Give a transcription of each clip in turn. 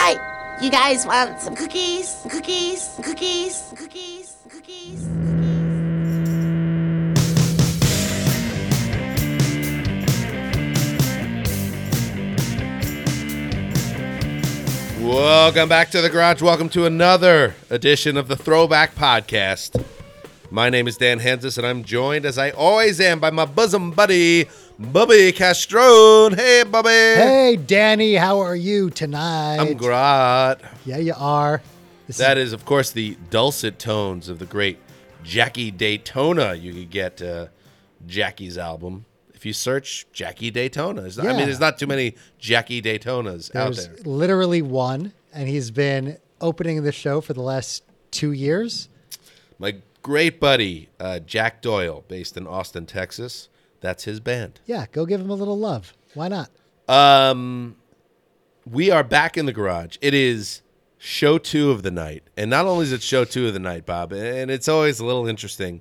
Hi, you guys want some cookies? Cookies? Cookies? Cookies? Cookies? Cookies. Welcome back to the garage. Welcome to another edition of the Throwback Podcast. My name is Dan Hansis, and I'm joined, as I always am, by my bosom buddy, Bubby Castrone. Hey, Bubby. Hey, Danny, how are you tonight? I'm great. Yeah, you are. This That is, of course, the dulcet tones of the great Jackie Daytona. You could get uh, Jackie's album if you search Jackie Daytona. Not- I mean, there's not too many Jackie Daytonas out there's there. literally one, and he's been opening the show for the last two years. My great buddy, uh, Jack Doyle, based in Austin, Texas. That's his band. Yeah, go give him a little love. Why not? Um, we are back in the garage. It is show two of the night, and not only is it show two of the night, Bob, and it's always a little interesting.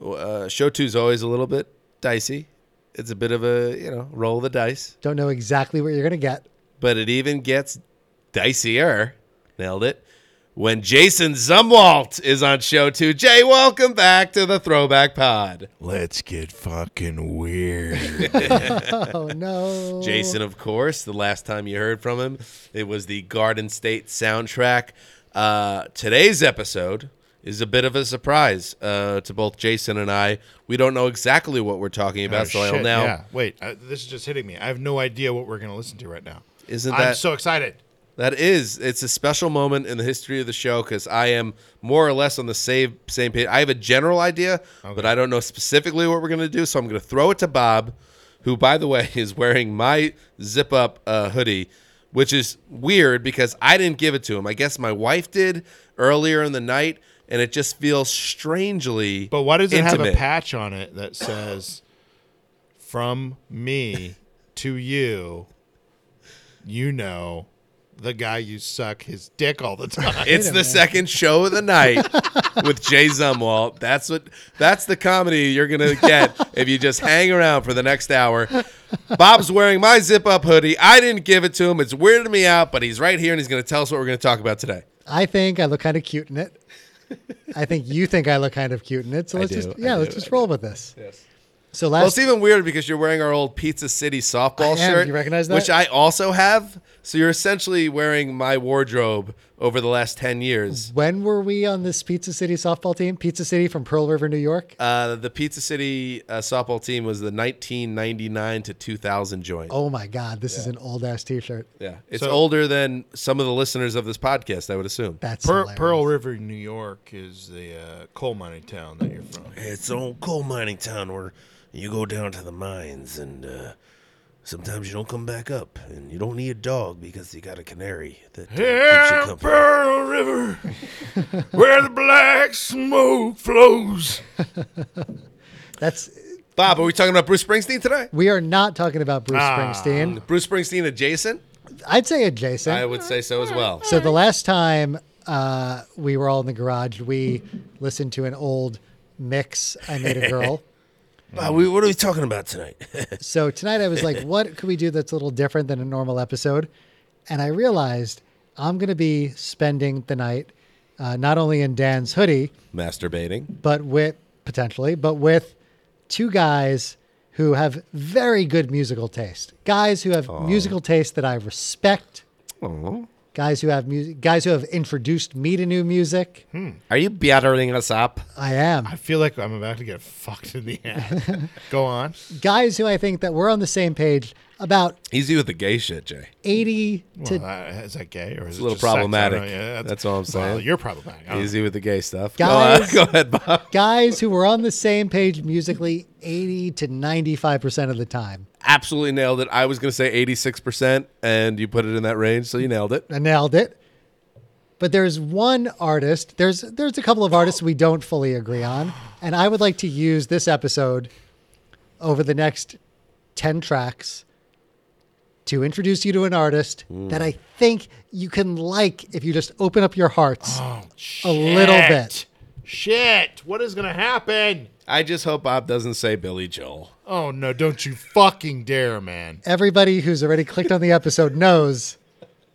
Uh, show two is always a little bit dicey. It's a bit of a you know roll of the dice, Don't know exactly what you're gonna get. but it even gets dicier. Nailed it. When Jason Zumwalt is on show two. Jay, welcome back to the Throwback Pod. Let's get fucking weird. Oh no, Jason, of course. The last time you heard from him, it was the Garden State soundtrack. Uh, today's episode is a bit of a surprise uh, to both Jason and I. We don't know exactly what we're talking about, Oh, so I'll shit, now. Yeah. Wait, uh, this is just hitting me. I have no idea what we're going to listen to right now. Isn't that I'm that so excited. That is? It's a special moment in the history of the show because I am more or less on the same same page. I have a general idea, but I don't know specifically what we're going to do. So I'm going to throw it to Bob, who, by the way, is wearing my zip up uh, hoodie, which is weird because I didn't give it to him. I guess my wife did earlier in the night, and it just feels strangely. But why does it have a patch on it that says, from me to you, you know, the guy you suck his dick all the time? It's the second show of the night with Jay Zumwalt. That's what that's the comedy you're gonna get if you just hang around for the next hour. Bob's wearing my zip up hoodie. I didn't give it to him. It's weirded me out, but he's right here and he's gonna tell us what we're gonna talk about today. I think I look kind of cute in it. I think you think I look kind of cute in it. So let's just yeah, do, let's just roll with this. Yes. So Well, it's even weirder because you're wearing our old Pizza City softball I am. shirt. You recognize that? Which I also have. So you're essentially wearing my wardrobe over the last ten years. when were we on this Pizza City softball team? Pizza City from Pearl River, New York. Uh, the Pizza City uh, softball team was the 1999 to 2000 joint. Oh my God, this is an old ass T-shirt. Yeah, it's So- older than some of the listeners of this podcast, I would assume. That's Per- Pearl River, New York is the uh, coal mining town that you're from. It's an old coal mining town where you go down to the mines and uh, sometimes you don't come back up and you don't need a dog because you got a canary that uh, keeps you Yeah, company. Pearl River, where the black smoke flows. That's Bob, are we talking about Bruce Springsteen today? we are not talking about Bruce Ah. Springsteen. Bruce Springsteen adjacent? I'd say adjacent. I would say so as well. so the last time uh, we were all in the garage, we listened to an old mix. I made a girl. We, what are we talking about tonight? so tonight I was like, what could we do that's a little different than a normal episode? And I realized I'm going to be spending the night uh, not only in Dan's hoodie, Masturbating. but with potentially, but with two guys who have very good musical taste. Guys who have musical taste that I respect. Guys who have music. Guys who have introduced me to new music. Are you battering us up? I am. I feel like I'm about to get fucked in the ass. Go on. Guys who I think that we're on the same page about Easy with the gay shit, Jay. 80 to Well, uh, is that gay or is a it little just sex? I don't problematic. know. Yeah, That's all I'm saying. Well, you're problematic. I don't Easy with the gay stuff. Guys- Go ahead, Bob. guys who were on the same page musically 80 to 95% of the time. Absolutely nailed it. I was going to say 86%, and you put it in that range, so you nailed it. I nailed it. But there's one artist, there's there's a couple of artists we don't fully agree on, and I would like to use this episode over the next 10 tracks to introduce you to an artist that I think you can like if you just open up your hearts Oh, a little bit. Shit. What is going to happen? I just hope Bob doesn't say Billy Joel. Oh, no. Don't you fucking dare, man. Everybody who's already clicked on the episode knows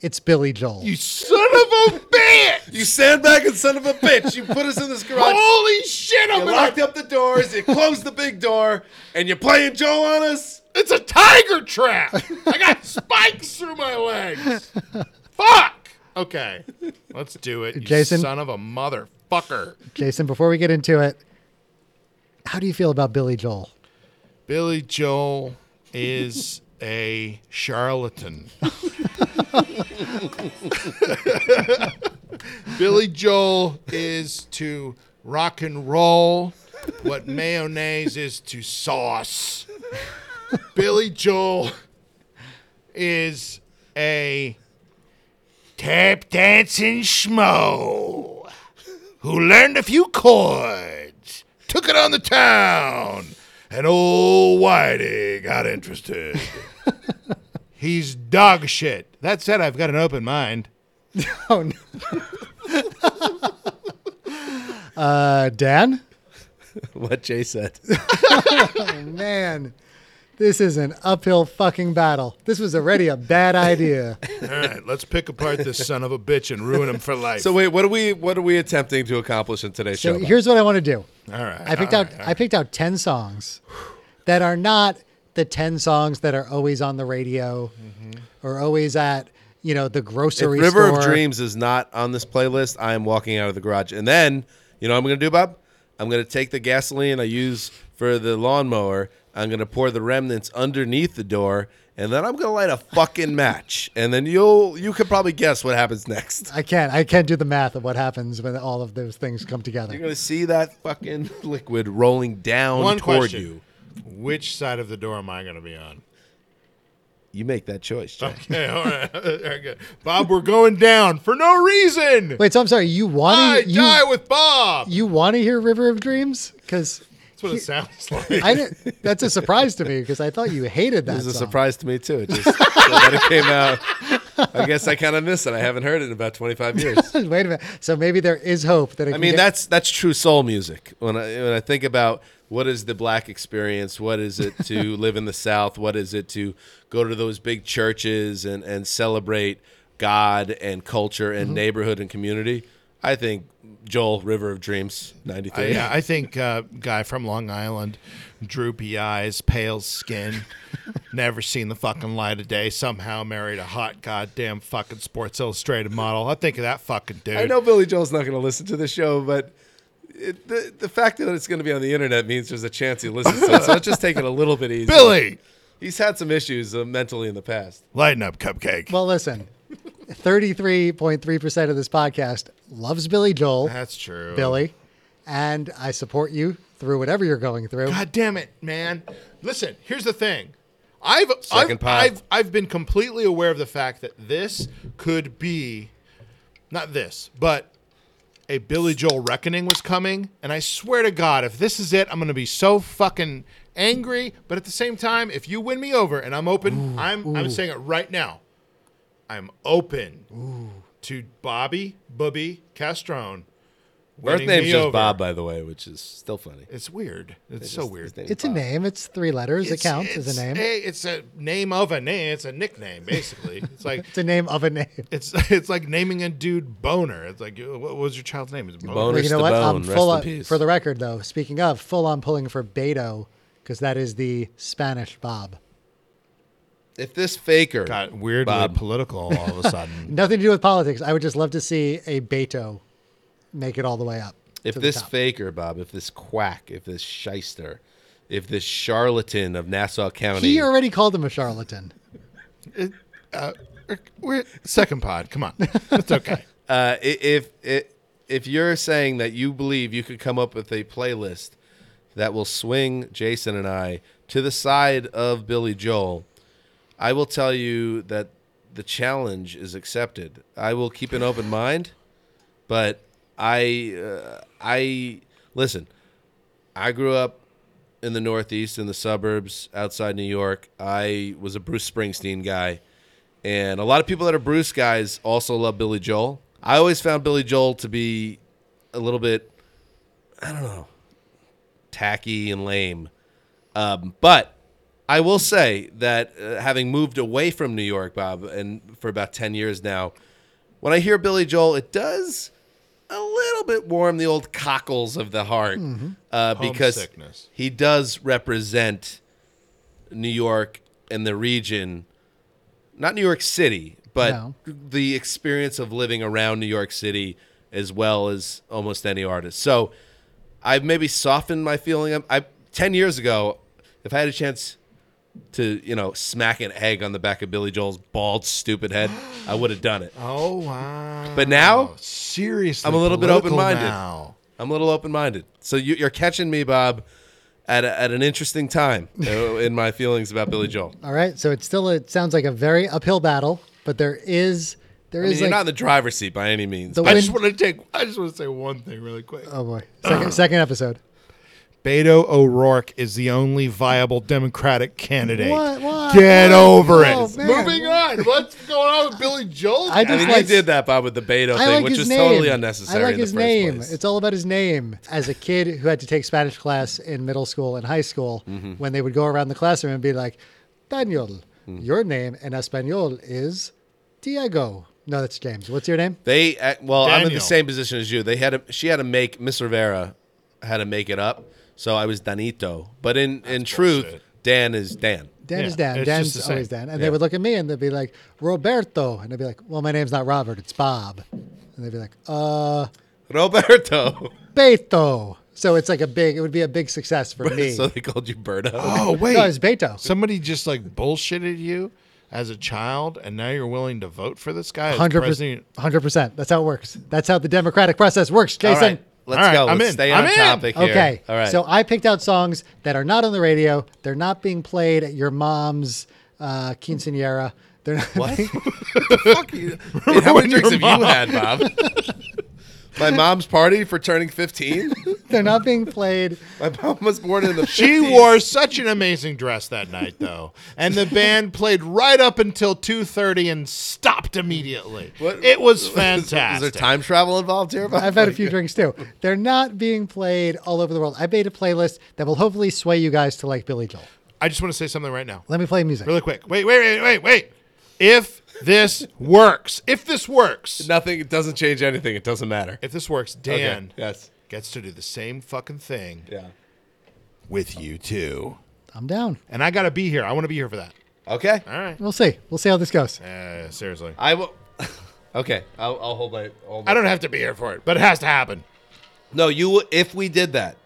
It's Billy Joel. You son of a bitch! You sandbagging son of a bitch! You put us in this garage. Holy shit! I'm You gonna locked up the doors. You closed the big door, and you're playing Joel on us. It's a tiger trap. I got spikes through my legs. Fuck. Okay, let's do it. You Jason? son of a motherfucker. Jason, before we get into it, how do you feel about Billy Joel? Billy Joel is a charlatan. Billy Joel is to rock and roll what mayonnaise is to sauce. Billy Joel is a tap dancing schmo who learned a few chords, took it on the town, and old Whitey got interested. He's dog shit. That said, I've got an open mind. Oh, no. uh, Dan? What Jay said. Man, this is an uphill fucking battle. This was already a bad idea. All right, let's pick apart this son of a bitch and ruin him for life. So wait, what are we? What are we attempting to accomplish in today's So show? here's what I want to do. all right, I picked all out right, I picked out 10 songs that are not the 10 songs that are always on the radio mm-hmm. or always at, you know, the grocery if grocery River store. of Dreams is not on this playlist, I am walking out of the garage. And then, you know what I'm going to do, Bob? I'm going to take the gasoline I use for the lawnmower. I'm going to pour the remnants underneath the door, and then I'm going to light a fucking match. And then you'll you could probably guess what happens next. I can't I can't do the math of what happens when all of those things come together. You're going to see that fucking liquid rolling down One toward question. you. Which side of the door am I going to be on? You make that choice, Jay. Okay, all right. Very good. Bob, we're going down for no reason. Wait, so I'm sorry, you want to die you, with Bob. you want to hear River of Dreams cuz That's what it sounds like. I didn't, that's a surprise to me because I thought you hated that It was a song. surprise to me too. It just when it came out. I guess I kind of miss it. I haven't heard it in about 25 years. Wait a minute. So maybe there is hope that it I mean, get- that's that's true soul music. When I when I think about what is the black experience, what is it to live in the South, what is it to go to those big churches and and celebrate God and culture and mm-hmm. neighborhood and community. I think Joel River of Dreams Uh, 93. yeah, I think uh, guy from Long Island, droopy eyes, pale skin, never seen the fucking light of day. Somehow married a hot goddamn fucking Sports Illustrated model. I think of that fucking dude. I know Billy Joel's not going to listen to the show, but it, the the fact that it's going to be on the internet means there's a chance he listens to it. So let's just take it a little bit easy. Billy, he's had some issues uh, mentally in the past. lighten up, cupcake. Well, listen. 33.3% of this podcast loves Billy Joel, That's true. Billy, and I support you through whatever you're going through. God damn it, man. Listen, here's the thing. I've I've. I've I've been completely aware of the fact that this could be not this, but a Billy Joel reckoning was coming, and I swear to God, if this is it, I'm gonna be so fucking angry. But at the same time, if you win me over and I'm open, I'm I'm saying it right now. I'm open to Bobby Bubby Castrone. Birth winning name's just over. Bob, by the way, which is still funny. It's weird. It's so His- weird. his name's It's a name. It's three letters. it counts as a name. A, it's a name of a name. It's a nickname, basically. It's like It's a name of a name. it's it's like naming a dude Boner. It's like what was your child's name? Is Boner? Boner. Well, you know what? bone. I'm full on, for the record, though. Speaking of, full on pulling for Beto because that is the Spanish Bob. If this faker Got weirdly Bob. political all of a sudden. Nothing to do with politics. I would just love to see a Beto make it all the way up. if to the this top. faker, Bob, if this quack, if this shyster, if this charlatan of Nassau County, he already called him a charlatan. We're second pod. Come on, it's okay. uh, if if if you're saying that you believe you could come up with a playlist that will swing Jason and I to the side of Billy Joel, I will tell you that the challenge is accepted. I will keep an open mind, but I uh, I listen. I grew up in the Northeast, in the suburbs outside New York. I was a Bruce Springsteen guy. And a lot of people that are Bruce guys also love Billy Joel. I always found Billy Joel to be a little bit, I don't know, tacky and lame. Um, but I will say that uh, having moved away from New York, Bob, and for about 10 years now, when I hear Billy Joel, it does a little bit warm the old cockles of the heart uh, because he does represent New York and the region, not New York City, but No. the experience of living around New York City as well as almost any artist. So I've maybe softened my feeling. I, I 10 years ago, if I had a chance to, you know, smack an egg on the back of Billy Joel's bald, stupid head, I would have done it. Oh wow! But now, seriously, I'm a little bit open-minded. I'm a little open minded. So you, you're catching me, Bob, at, a, at an interesting time in my feelings about Billy Joel. All right, so it's still it sounds like a very uphill battle, but there is there I mean, is you're like not in the driver's seat by any means. The I Win- just want to take. I just want to say one thing really quick. oh boy second second episode. Beto O'Rourke is the only viable Democratic candidate. What? What? Get What? over it. Oh, man. Moving on. What's going on with Billy Joel? I I just mean, like you did that, Bob, with the Beto I thing, like which his was name. totally unnecessary. I like in his the first name. place. It's all about his name. As a kid who had to take Spanish class in middle school and high school, Mm-hmm. when they would go around the classroom and be like, Daniel, Mm. your name in Espanol is Diego. No, that's James. What's your name? They uh, well, I'm in the same position as you. They had to, she had to make Miss Rivera had to make it up, so I was Danito. But in in truth, bullshit. Dan is Dan. Dan Yeah, is Dan. it's Dan's just always. Dan. And Yeah. they would look at me and they'd be like, Roberto. And I'd be like, well, my name's not Robert, it's Bob. And they'd be like, uh, Roberto. Beto. So it's like a big, it would be a big success for me. so they called you Berto. oh wait, no, it's Beto. somebody just like bullshitted you as a child, and now you're willing to vote for this guy as Hundred president. percent. Hundred percent. That's how it works. That's how the democratic process works, All Jason. Right, let's All right, go. I'm let's in. stay I'm on in. topic here. Okay. All right. So I picked out songs that are not on the radio. They're not being played at your mom's uh, quinceanera. They're not What? the Fuck Are you. Hey, how many drinks have you had, Bob? My mom's party for turning 15? they're not being played. My mom was born in the She 50s. wore such an amazing dress that night, though, and the band played right up until two thirty and stopped immediately. What- It was fantastic. Is, fantastic. there time travel involved here? I've had a few drinks too. They're not being played all over the world. I made a playlist that will hopefully sway you guys to like Billy Joel. I just want to say something right now, Let me play music. really quick. Wait, wait, wait, wait, wait. If this works, if this works, Nothing. It doesn't change anything. It doesn't matter. if this works, Okay, Dan Yes. gets to do the same fucking thing Yeah. with you too. I'm down. And I gotta be here. I want to be here for that. Okay. All right. We'll see. We'll see how this goes. Uh, seriously, I will. Okay. I'll, I'll hold my. Hold my I don't have to be here for it, but it has to happen. No, you. would- If we did that,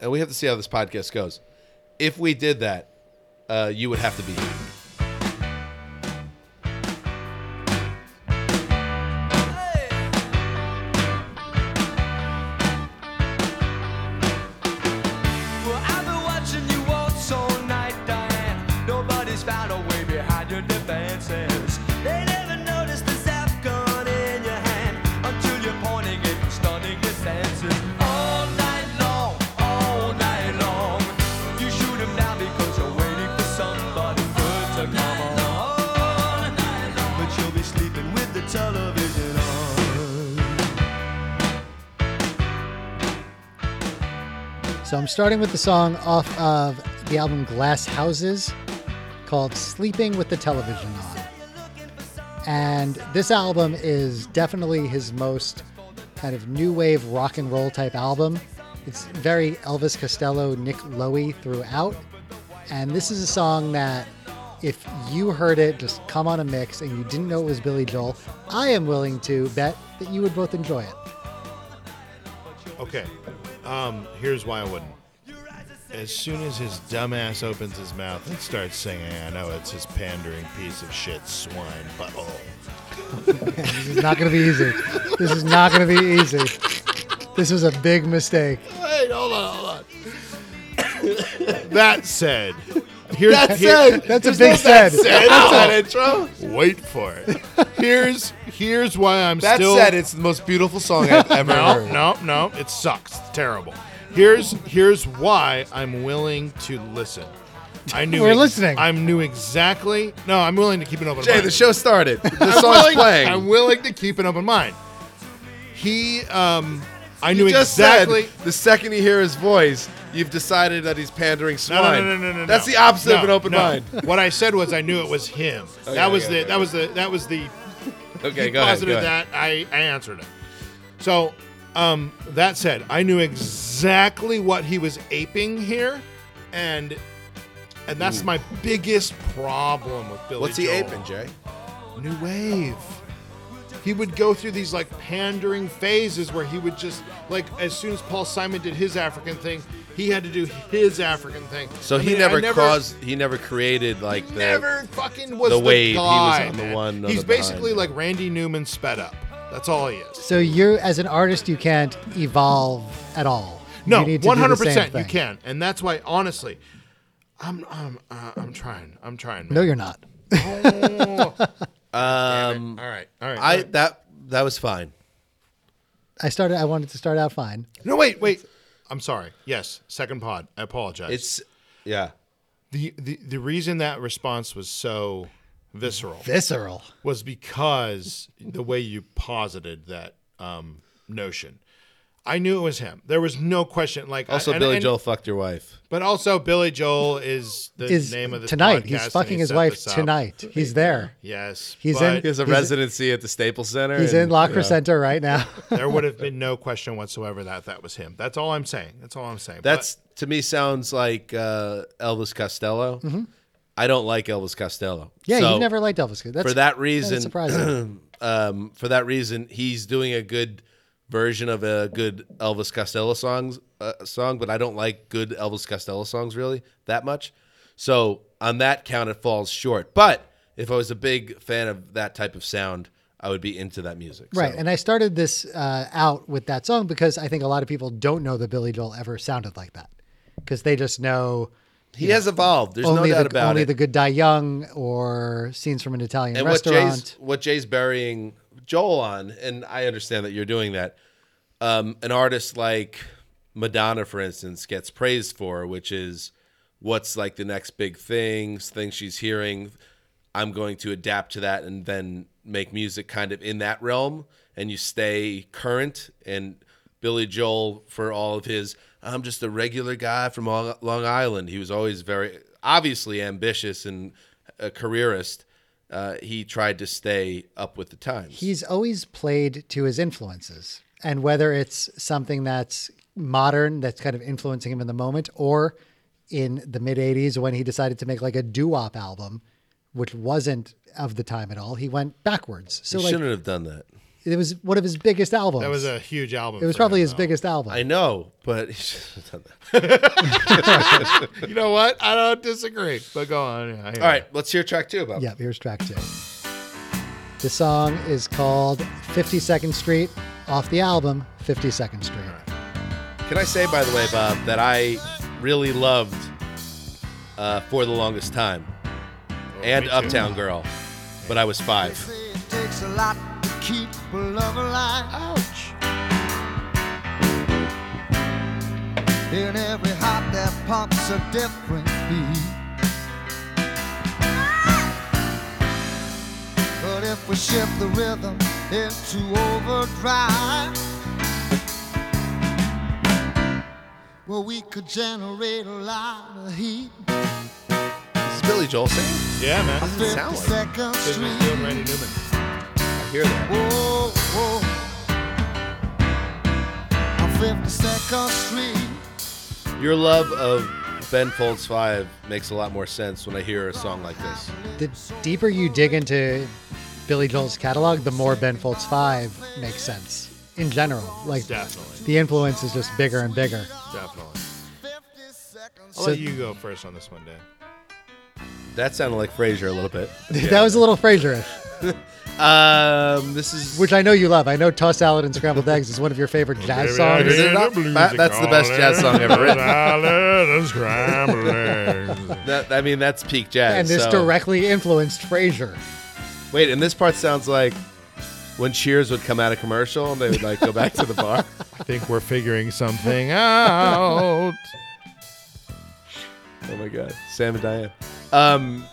and we have to see how this podcast goes. If we did that, uh, you would have to be here. Starting with the song off of the album Glass Houses called Sleeping with the Television On. And this album is definitely his most kind of new wave rock and roll type album. It's very Elvis Costello, Nick Lowe throughout. And this is a song that if you heard it just come on a mix and you didn't know it was Billy Joel, I am willing to bet that you would both enjoy it. Okay. Um, here's why I wouldn't. As soon as his dumbass opens his mouth and starts singing, I know it's his pandering piece of shit swine butthole. This is not going to be easy. This is not going to be easy. This was a big mistake. Wait, hold on, hold on. that said, here's That here- said, That's a big no said. That said. Oh, that intro. Wait for it. Here's here's why I'm That still. said, it's the most beautiful song I've ever no, heard. no, no. It sucks. It's terrible. Here's here's why I'm willing to listen. I knew We're listening. I knew exactly. No, I'm willing to keep an open Jay, mind. the show started. The I'm song's willing, playing. I'm willing to keep an open mind. He um I knew You just exactly. said the second you hear his voice, you've decided that he's pandering No, swine. no, no, no, no, no. That's no. the opposite of an open no. mind. What I said was I knew it was him. Okay, that was okay, the okay. that was the that was the Okay, he go ahead. posited Go ahead. that. I, I answered it. So um, that said, I knew exactly what he was aping here, and and that's my biggest problem with Billy. What's he Joel. aping, Jay? New wave. He would go through these like pandering phases where he would just like as soon as Paul Simon did his African thing, he had to do his African thing. So I he mean, I never, caused. He never created like the. never fucking was the the, wave. He was guy. on the one on He's the behind. basically like Randy Newman sped up. That's all he is. So you, as an artist, you can't evolve at all. No, you need to one do the hundred same percent you thing. can, and that's why honestly, I'm I'm uh, I'm trying. I'm trying. Man. No, you're not. Um, all right, all right. I right. that that was fine. I started. I wanted to start out fine. no wait wait. I'm sorry. Yes, second pod. I apologize. It's yeah. the the the reason that response was so visceral Visceral. was because the way you posited that um, notion. I knew it was him. There was no question. Like Also, and- Billy and- Joel fucked your wife. but also Billy Joel is the Is name of this tonight? podcast, He's fucking he his wife tonight. He's there. Yes, He's in- He has a residency at the Staples Center. He's and- in Locker yeah. Center right now. there would have been no question whatsoever that that was him. That's all I'm saying. That's all I'm saying. That's to me sounds like uh, Elvis Costello. I don't like Elvis Costello. Yeah, So, you've never liked Elvis. That's, for that reason. surprising. um, for that reason, he's doing a good version of a good Elvis Costello songs uh, song, but I don't like good Elvis Costello songs really that much. So on that count, it falls short. But if I was a big fan of that type of sound, I would be into that music. Right. So- And I started this uh, out with that song because I think a lot of people don't know that Billy Joel ever sounded like that because they just know he has evolved. There's no only, doubt the, about only it. the good die young or scenes from an Italian and what restaurant. Jay's what Jay's burying Joel on, and I understand that you're doing that. Um, an artist like Madonna, for instance, gets praised for, which is what's like the next big things, things she's hearing. I'm going to adapt to that and then make music kind of in that realm, and you stay current. And Billy Joel, for all of his, I'm just a regular guy from Long Island. He was always very obviously ambitious and a careerist. Uh, he tried to stay up with the times. He's always played to his influences. And whether it's something that's modern, that's kind of influencing him in the moment, or in the mid 80s when he decided to make like a doo wop album, which wasn't of the time at all, he went backwards. So, he like, shouldn't have done that. It was one of his biggest albums. that was a huge album. It was probably him, his though. biggest album. I know, but he shouldn't have done that. You know what? I don't disagree. But go on. Yeah, I hear All right, let's hear track two about. Yeah, here's track two. The song is called 52nd Street off the album 52nd Street. Can I say, by the way, Bob, that I really loved uh, For the Longest Time and me too. Uptown Girl, but I was five. Love alive. Ouch. In every heart that pumps a different beat. But if we shift the rhythm into overdrive, well, we could generate a lot of heat. This is Billy Joel singing. Yeah, man. Doesn't sound like it. 52nd Street. Randy Newman. I hear that. Whoa, whoa. On 52nd Street. Your love of Ben Folds Five makes a lot more sense when I hear a song like this. The deeper you dig into Billy Joel's catalog, the more Ben Folds 5 makes sense in general. Like, Definitely. the influence is just bigger and bigger. Definitely. 52nd I'll So- let you go first on this one, Dan. That sounded like Frasier a little bit. that was a little Frasier-ish, Um, this is which I know you love. I know Tossed Salad and Scrambled Eggs is one of your favorite jazz songs. Is it not? That- that's the best jazz song ever written. that. I mean, that's peak jazz. And this so- directly influenced Frasier. Wait, and this part sounds like when Cheers would come out of commercial and they would like go back to the bar. I think we're figuring something out. Oh my god, Sam and Diane. Um.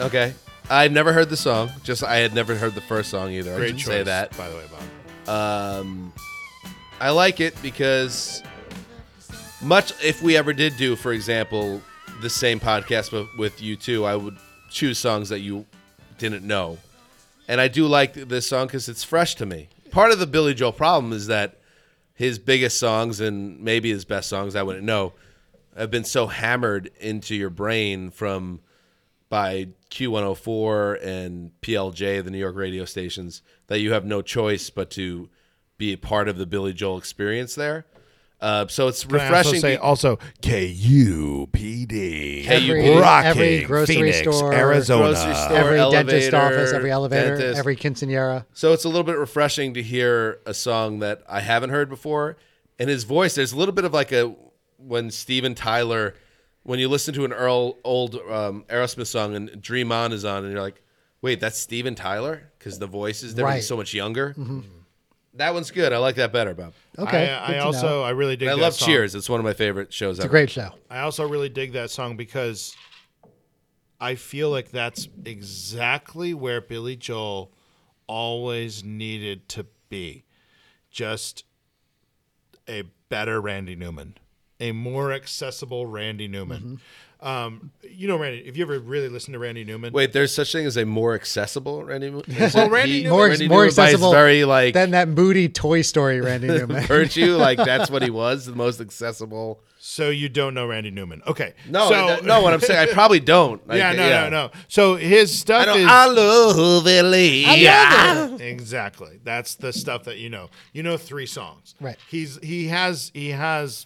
Okay, I'd never heard the song. Just I had never heard the first song either. I Great should choice, say that. by the way, Bob. Um, I like it because much if we ever did do, for example, the same podcast but with you two, I would choose songs that you didn't know, and I do like this song because it's fresh to me. Part of the Billy Joel problem is that his biggest songs and maybe his best songs, I wouldn't know, have been so hammered into your brain from by Q104 and PLJ, the New York radio stations, that you have no choice but to be a part of the Billy Joel experience there. Uh, so it's Can I also refreshing. say to- also KUPD. Every- Rocking every grocery Phoenix, store, Arizona. grocery store, every dentist office, every elevator, dentist. every quinceanera. So it's a little bit refreshing to hear a song that I haven't heard before. And his voice, there's a little bit of like a when Steven Tyler, when you listen to an Earl old um, Aerosmith song and Dream On is on, and you're like, wait, that's Steven Tyler because the voice is different. Right. He's so much younger. Mm-hmm. Hmm. That one's good. I like that better, Bob. Okay. I, uh, I also know. I really dig. And I that love song. Cheers. It's one of my favorite shows It's a great show. I also really dig that song because I feel like that's exactly where Billy Joel always needed to be. Just a better Randy Newman, a more accessible Randy Newman. Um, you know, Randy, if you ever really listened to Randy Newman, Wait, there's such thing as a more accessible Randy Well, Randy he- Newman- More, Randy more Newman accessible very like than that moody Toy Story Randy Newman. virtue. Like that's what he was, the most accessible. so you don't know Randy Newman. Okay. No, so, that- no. What I'm saying, I probably don't. Like, yeah, no, no, no. So his stuff I is I love Ellie. love it. exactly. That's the stuff that you know. You know three songs. Right. He's he has he has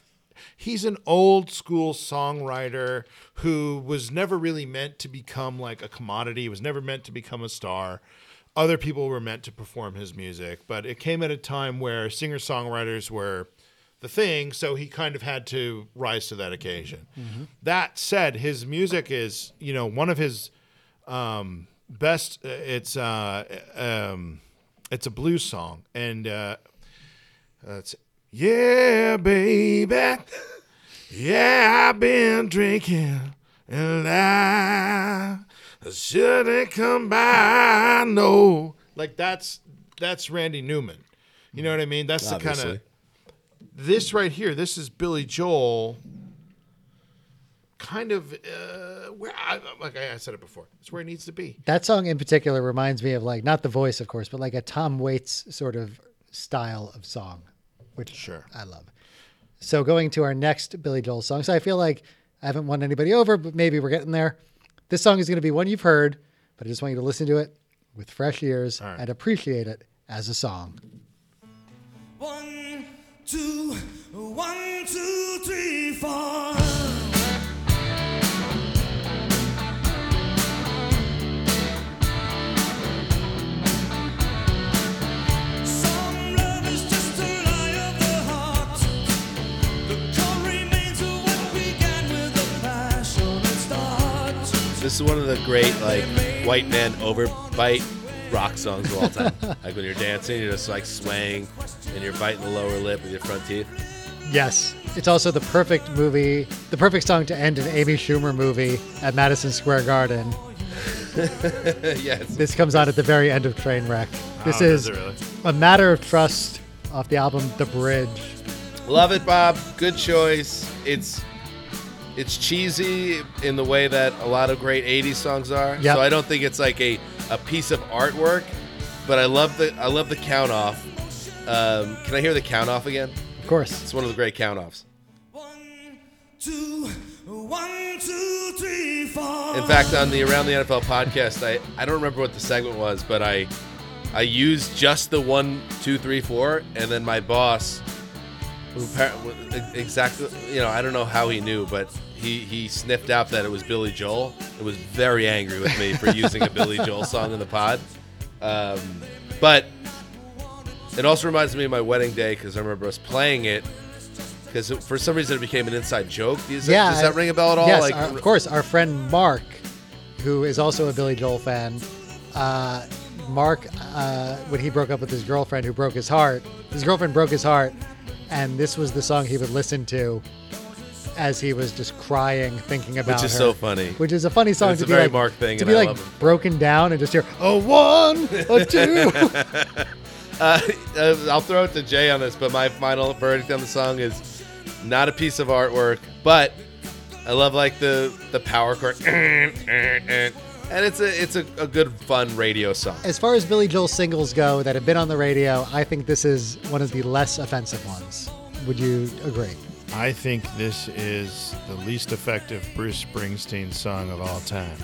he's an old school songwriter who was never really meant to become like a commodity. He was never meant to become a star. Other people were meant to perform his music, but it came at a time where singer songwriters were the thing, so he kind of had to rise to that occasion. That said, his music is, you know, one of his um, best. uh, It's uh, um, it's a blues song, and uh, it's yeah, baby, yeah, I've been drinking, and I shouldn't come by. No, like that's that's Randy Newman. You know what I mean? That's the kind of this right here. This is Billy Joel. Kind of uh, where, I, like I said it before, it's where it needs to be. That song in particular reminds me of like not the voice, of course, but like a Tom Waits sort of style of song, which Sure. I love. So going to our next Billy Joel song. So I feel like I haven't won anybody over, but maybe we're getting there. This song is going to be one you've heard, but I just want you to listen to it with fresh ears and appreciate it as a song. One, two, one, two, three, four. This is one of the great like white man overbite rock songs of all time. like when you're dancing, you're just like swaying and you're biting the lower lip with your front teeth. Yes. It's also the perfect movie, the perfect song to end an Amy Schumer movie at Madison Square Garden. yes. This comes on at the very end of Trainwreck. Oh, this Oh, is really? a matter of trust off the album The Bridge. Love it, Bob. Good choice. It's it's cheesy in the way that a lot of great '80s songs are. Yep. So I don't think it's like a, a piece of artwork, but I love the I love the count off. Um, can I hear the count off again? Of course. It's one of the great count offs. One, two, one, two, three, four. In fact, on the Around the NFL podcast, I, I don't remember what the segment was, but I I used just the one, two, three, four, and then my boss, who exactly, you know, I don't know how he knew, but he he sniffed out that it was Billy Joel. It was very angry with me for using a Billy Joel song in the pod. Um, but it also reminds me of my wedding day because I remember us playing it. Because for some reason it became an inside joke. Does, yeah. that, does that ring a bell at all? Yes, like, our- of course. Our friend Mark, who is also a Billy Joel fan, uh, Mark, uh, when he broke up with his girlfriend who broke his heart, his girlfriend broke his heart, and this was the song he would listen to as he was just crying, thinking about Which is her. so funny. Which is a funny song It's to a be very like Mark thing, to be like broken down and just hear a one, a two. Uh, uh, I'll throw it to Jay on this, but my final verdict on the song is not a piece of artwork, but I love like the the power chord, and it's a it's a, a good fun radio song. As far as Billy Joel singles go that have been on the radio, I think this is one of the less offensive ones. Would you agree? I think this is the least effective Bruce Springsteen song of all time.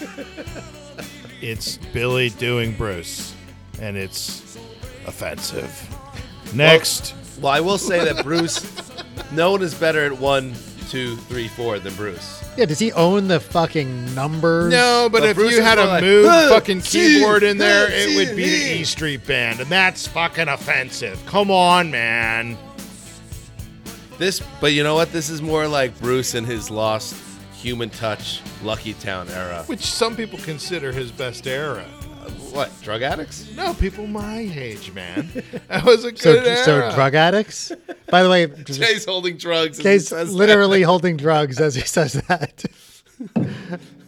it's Billy doing Bruce, and it's offensive. Next. Well, I will say that Bruce, no one is better at one, two, three, four than Bruce. Yeah, does he own the fucking numbers? No, but But if Bruce you had a like, move fucking keyboard in there, it would be the. E Street Band, and that's fucking offensive. Come on, man. This, but you know what? This is more like Bruce and his lost human touch, Lucky Town era. Which some people consider his best era. Uh, what? Drug addicts? No, people my age, man. That was a good So, era. so drug addicts. By the way, just- Jay's holding drugs. as he Jay's says that. literally holding drugs as he says that.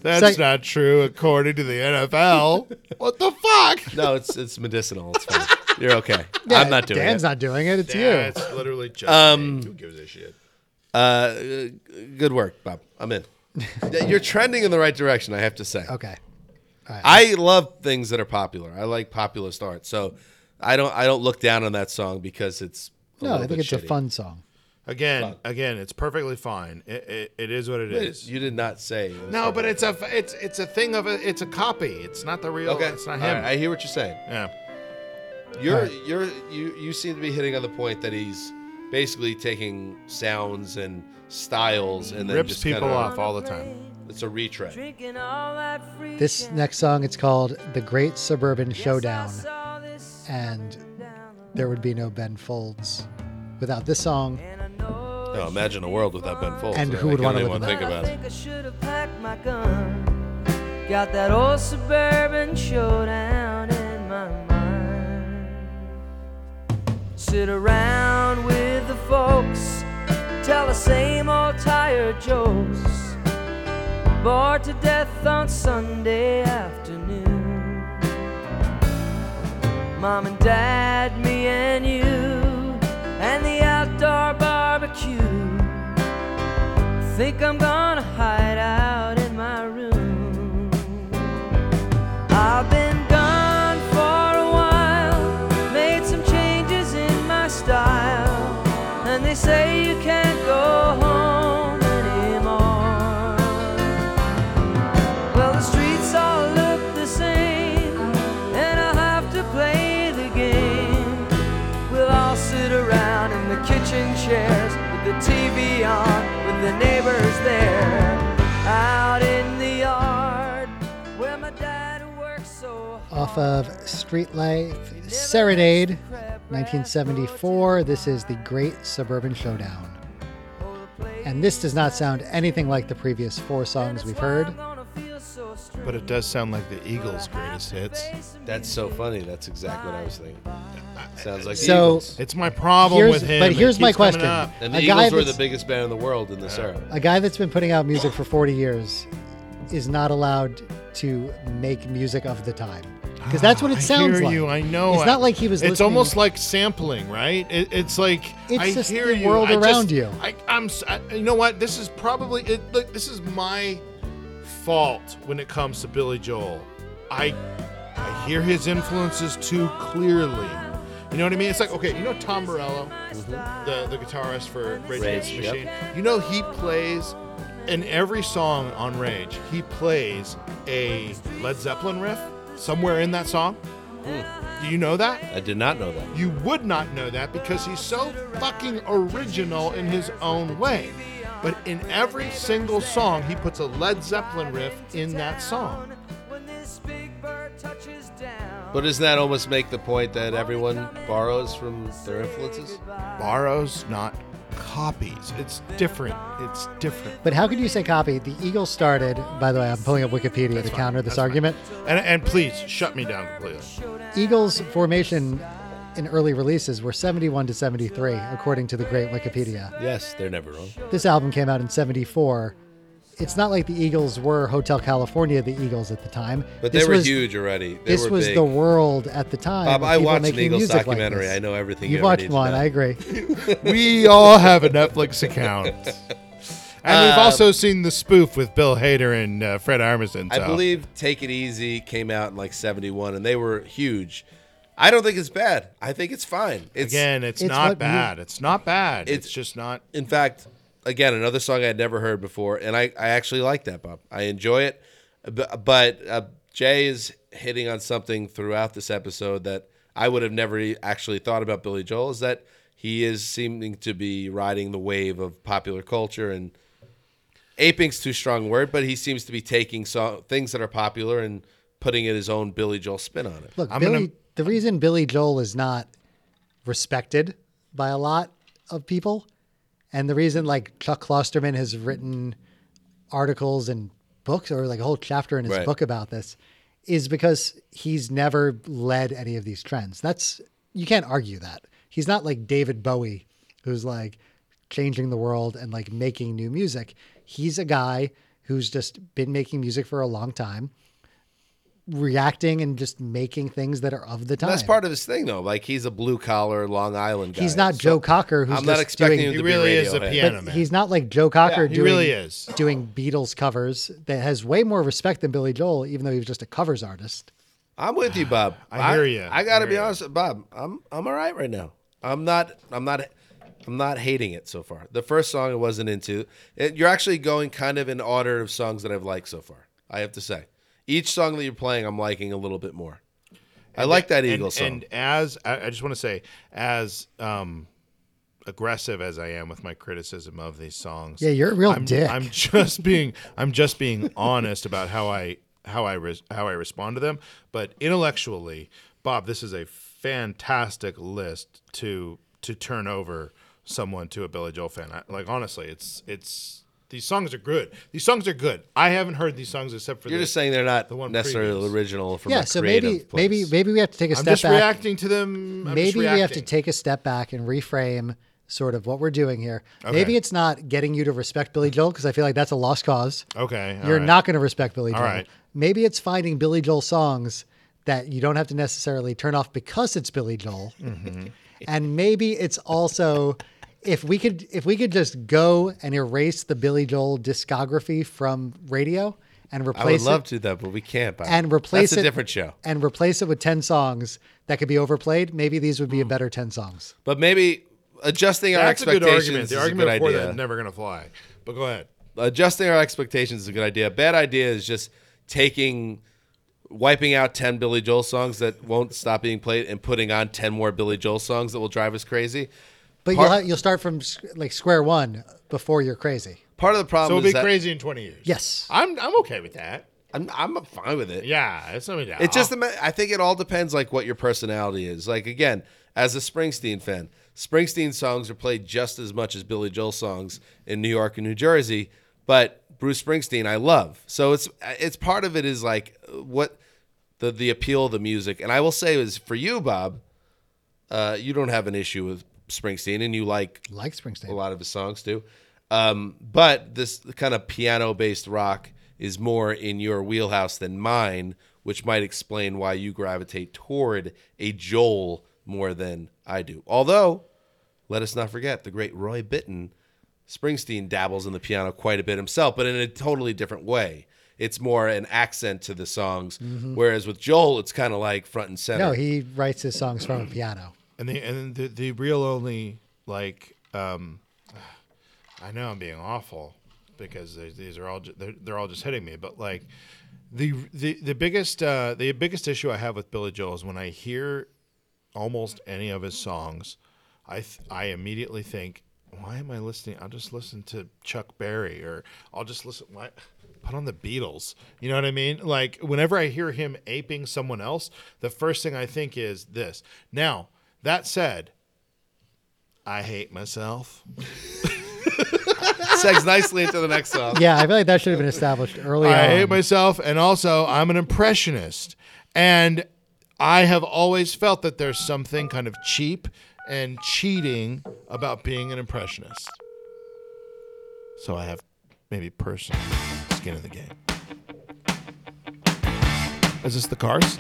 That's So- not true according to the NFL. what the fuck? No, it's it's medicinal. It's fine. You're okay. Yeah, I'm not doing Dan's it. Dan's not doing it. It's Yeah, you. it's literally just Um, me. Who gives a shit? Uh, good work, Bob. I'm in. You're trending in the right direction. I have to say. Okay. I love things that are popular. I like populist art, so I don't I don't look down on that song because it's a No, I think bit it's a fun song. Again, again, it's perfectly fine. It, it, it is what it Wait, is. You did not say. No, but it's a it's it's a thing of a it's a copy. It's not the real. okay. it's not him. right, I hear what you're saying. yeah. You're you're you you seem to be hitting on the point that he's basically taking sounds and styles and then Rips just people kinda- off all the time. It's a retread. Drinking all that free This next song, it's called "The Great Suburban Showdown," and there would be no Ben Folds without this song. and I know Oh, imagine a world without Ben Folds. And Yeah, who would can't wanna even live in think about it. think I should have packed my gun. Got that old suburban showdown in my mind. Sit around with the folks, tell the same old tired jokes. Bored to death on Sunday afternoon. Mom and dad, me and you, and the outdoor barbecue. Think I'm gonna hide out Off of Street Life Serenade, 1974. This is the Great Suburban Showdown. And this does not sound anything like the previous four songs we've heard. But it does sound like the Eagles' greatest hits. That's so funny. That's exactly what I was thinking. Sounds like the So- Eagles. It's my problem Here's- with him. but here's my question. up. And the a guy Eagles were the biggest band in the world in this era. A guy that's been putting out music for 40 years is not allowed to make music of the time. Because that's what it ah, I sounds hear like. you. I know. It's not like he was It's listening- almost like sampling, right? It, it's like It's I just hear the you. world I just- around you. I, I'm. s- I, you know what? This is probably. It, look, this is my fault when it comes to Billy Joel. I I hear his influences too clearly. You know what I mean? It's like okay, you know Tom Morello, mm-hmm. the the guitarist for Rage Against the Rage, yep. Machine. You know he plays in every song on Rage. He plays a Led Zeppelin riff somewhere in that song. Do you know that? I did not know that. You would not know that because he's so fucking original in his own way. But in every single song, he puts a Led Zeppelin riff in that song. When this big bird touches down. But doesn't that almost make the point that everyone borrows from their influences? Borrows, not copies. It's different. It's different. But how could you say copy? The Eagles started, by the way, I'm pulling up Wikipedia to fine, counter this that's fine. argument. And, and please shut me down completely. Eagles formation in early releases were 71 to 73, according to the great Wikipedia. Yes, they're never wrong. This album came out in 74. It's not like the Eagles were Hotel California, the Eagles at the time. But they This were was- huge already. They This were was big. the world at the time. Bob, I watched an Eagles music like documentary. I know everything. You've you ever watched need to one. know. I agree. we all have a Netflix account. And we've also seen the spoof with Bill Hader and uh, Fred Armisen. I believe Take It Easy came out in like 71 and they were huge. I don't think it's bad. I think it's fine. It's Again, it's, It's not what mu- bad. It's not bad. It's, It's- just not. in fact, again, another song I had never heard before, and I, I actually like that, Bob. I enjoy it. But, but uh, Jay is hitting on something throughout this episode that I would have never e- actually thought about Billy Joel is that he is seeming to be riding the wave of popular culture and aping's too strong word, but he seems to be taking so, things that are popular and putting it his own Billy Joel spin on it. Look, I'm Billy. gonna- The reason Billy Joel is not respected by a lot of people, and the reason like Chuck Klosterman has written articles and books or like a whole chapter in his Right. book about this, is because he's never led any of these trends. That's you can't argue that. He's not like David Bowie, who's like changing the world and like making new music. He's a guy who's just been making music for a long time reacting and just making things that are of the time. That's part of his thing, though. Like he's a blue collar Long Island guy. He's not So Joe Cocker, who's I'm not just expecting doing, him He really be is a Radiohead. piano man. he's not like Joe Cocker Yeah, he doing really is. doing Beatles covers that has way more respect than Billy Joel, even though he was just a covers artist. I'm with you, Bob. I hear you. I got to I be hear ya. honest, Bob. I'm I'm all right right now. I'm not. I'm not. I'm not hating it so far. The first song I wasn't into. It, you're actually going kind of in order of songs that I've liked so far. I have to say, each song that you're playing, I'm liking a little bit more. I like that and, Eagles song. And as I, I just want to say, as um, aggressive as I am with my criticism of these songs, Yeah, you're a real I'm, dick. I'm just being I'm just being honest about how I how I res, how I respond to them. But intellectually, Bob, this is a fantastic list to to turn over someone to a Billy Joel fan. I, like honestly, it's it's these songs are good. These songs are good. I haven't heard these songs except for you're the, just saying they're not the one necessarily previous. original from yeah, a so creative maybe place. maybe maybe we have to take a I'm step just back. reacting to them. I'm just maybe we have to take a step back and reframe sort of what we're doing here. Okay. Maybe it's not getting you to respect Billy Joel because I feel like that's a lost cause. Okay, all You're right. not going to respect Billy Joel. right. Maybe it's finding Billy Joel songs that you don't have to necessarily turn off because it's Billy Joel. Mm-hmm. and maybe it's also if we could if we could just go and erase the Billy Joel discography from radio and replace I would replace love it to do that, but we can't. Bob. and replace That's it a different show. and replace it with 10 songs that could be overplayed, maybe these would be a mm. better 10 songs. But maybe adjusting our That's a good expectations argument. is The a argument good before idea. that never gonna fly. But go ahead. adjusting our expectations is a good idea. Bad idea is just taking wiping out 10 Billy Joel songs that won't stop being played and putting on 10 more Billy Joel songs that will drive us crazy. But Part- you'll, ha- you'll start from like square one before you're crazy. Part of the So problem we'll is be that crazy in 20 years. Yes. I'm I'm okay with that. I'm, I'm fine with it. Yeah, it's not me down. It just I think it all depends like what your personality is. Like again, as a Springsteen fan, Springsteen songs are played just as much as Billy Joel songs in New York and New Jersey, but Bruce Springsteen I love. So it's it's part of it is like what the the appeal of the music. And I will say is for you, Bob, uh, you don't have an issue with Springsteen and you like Like Springsteen. a lot of his songs too. Um, but this kind of piano based rock is more in your wheelhouse than mine, which might explain why you gravitate toward a Joel more than I do. Although, let us not forget the great Roy Bittan, Springsteen dabbles in the piano quite a bit himself, but in a totally different way. It's more an accent to the songs, whereas with Joel, it's kind of like front and center. No, he writes his songs from a piano. And the and the, the real only like um I know I'm being awful because these are all they're, they're all just hitting me, but like the the the biggest uh, the biggest issue I have with Billy Joel is when I hear almost any of his songs, I th- I immediately think, why am I listening? I'll just listen to Chuck Berry or I'll just listen. Why? Put on the Beatles. You know what I mean? Like whenever I hear him aping someone else, the first thing I think is this. Now that said, I hate myself. Segs nicely into the next song. Yeah, I feel like that should have been established early I on. hate myself, and also I'm an impressionist, and I have always felt that there's something kind of cheap and cheating about being an impressionist. So I have maybe personal. skin in the game. Is this the cars?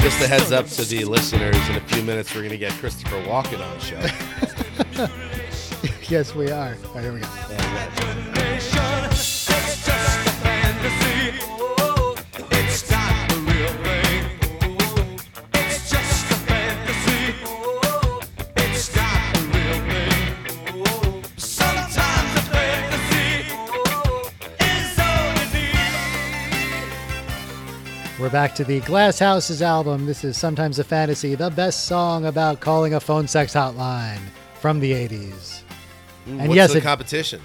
Just a heads up to the listeners. In a few minutes, we're gonna get Christopher Walken on the show. yes, we are. All right, here we go. Imagination, We're back to the Glass Houses album. This is Sometimes a Fantasy, the best song about calling a phone sex hotline from the 80s. And What's yes, the it- competition?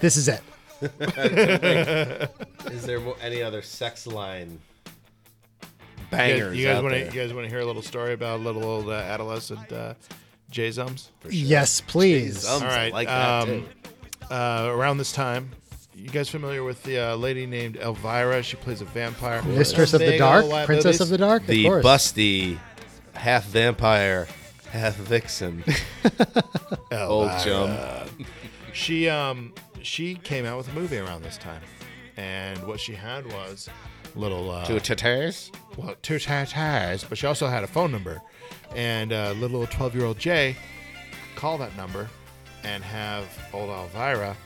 This is it. Is there any other sex line You bangers guys, you guys want to guys want to hear a little story about a little old uh, adolescent uh, Jay Zums? Yes, please. Zums, All I right. like that um, too. uh, around this time, you guys familiar with the uh, lady named Elvira? She plays a vampire. Mistress of the Dark, got Princess of the Dark. The of course. busty, half vampire, half vixen, old chum. She um she came out with a movie around this time, and what she had was little uh, Two tatters. well two tatas, but she also had a phone number, and uh, little twelve year old Jay could call that number and have old Elvira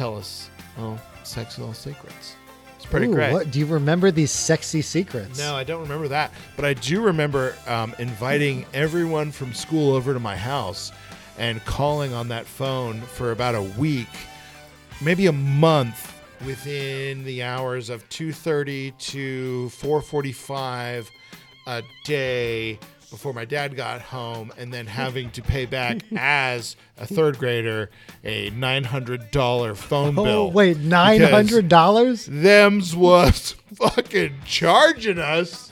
tell us little sexy little secrets. It's pretty Ooh, great. What, do you remember these sexy secrets? No, I don't remember that. But I do remember um, inviting everyone from school over to my house and calling on that phone for about a week, maybe a month within the hours of 2.30 to 4.45 a day before my dad got home and then having to pay back as a third grader a $900 phone Oh, bill. wait, $900? Them's was fucking charging us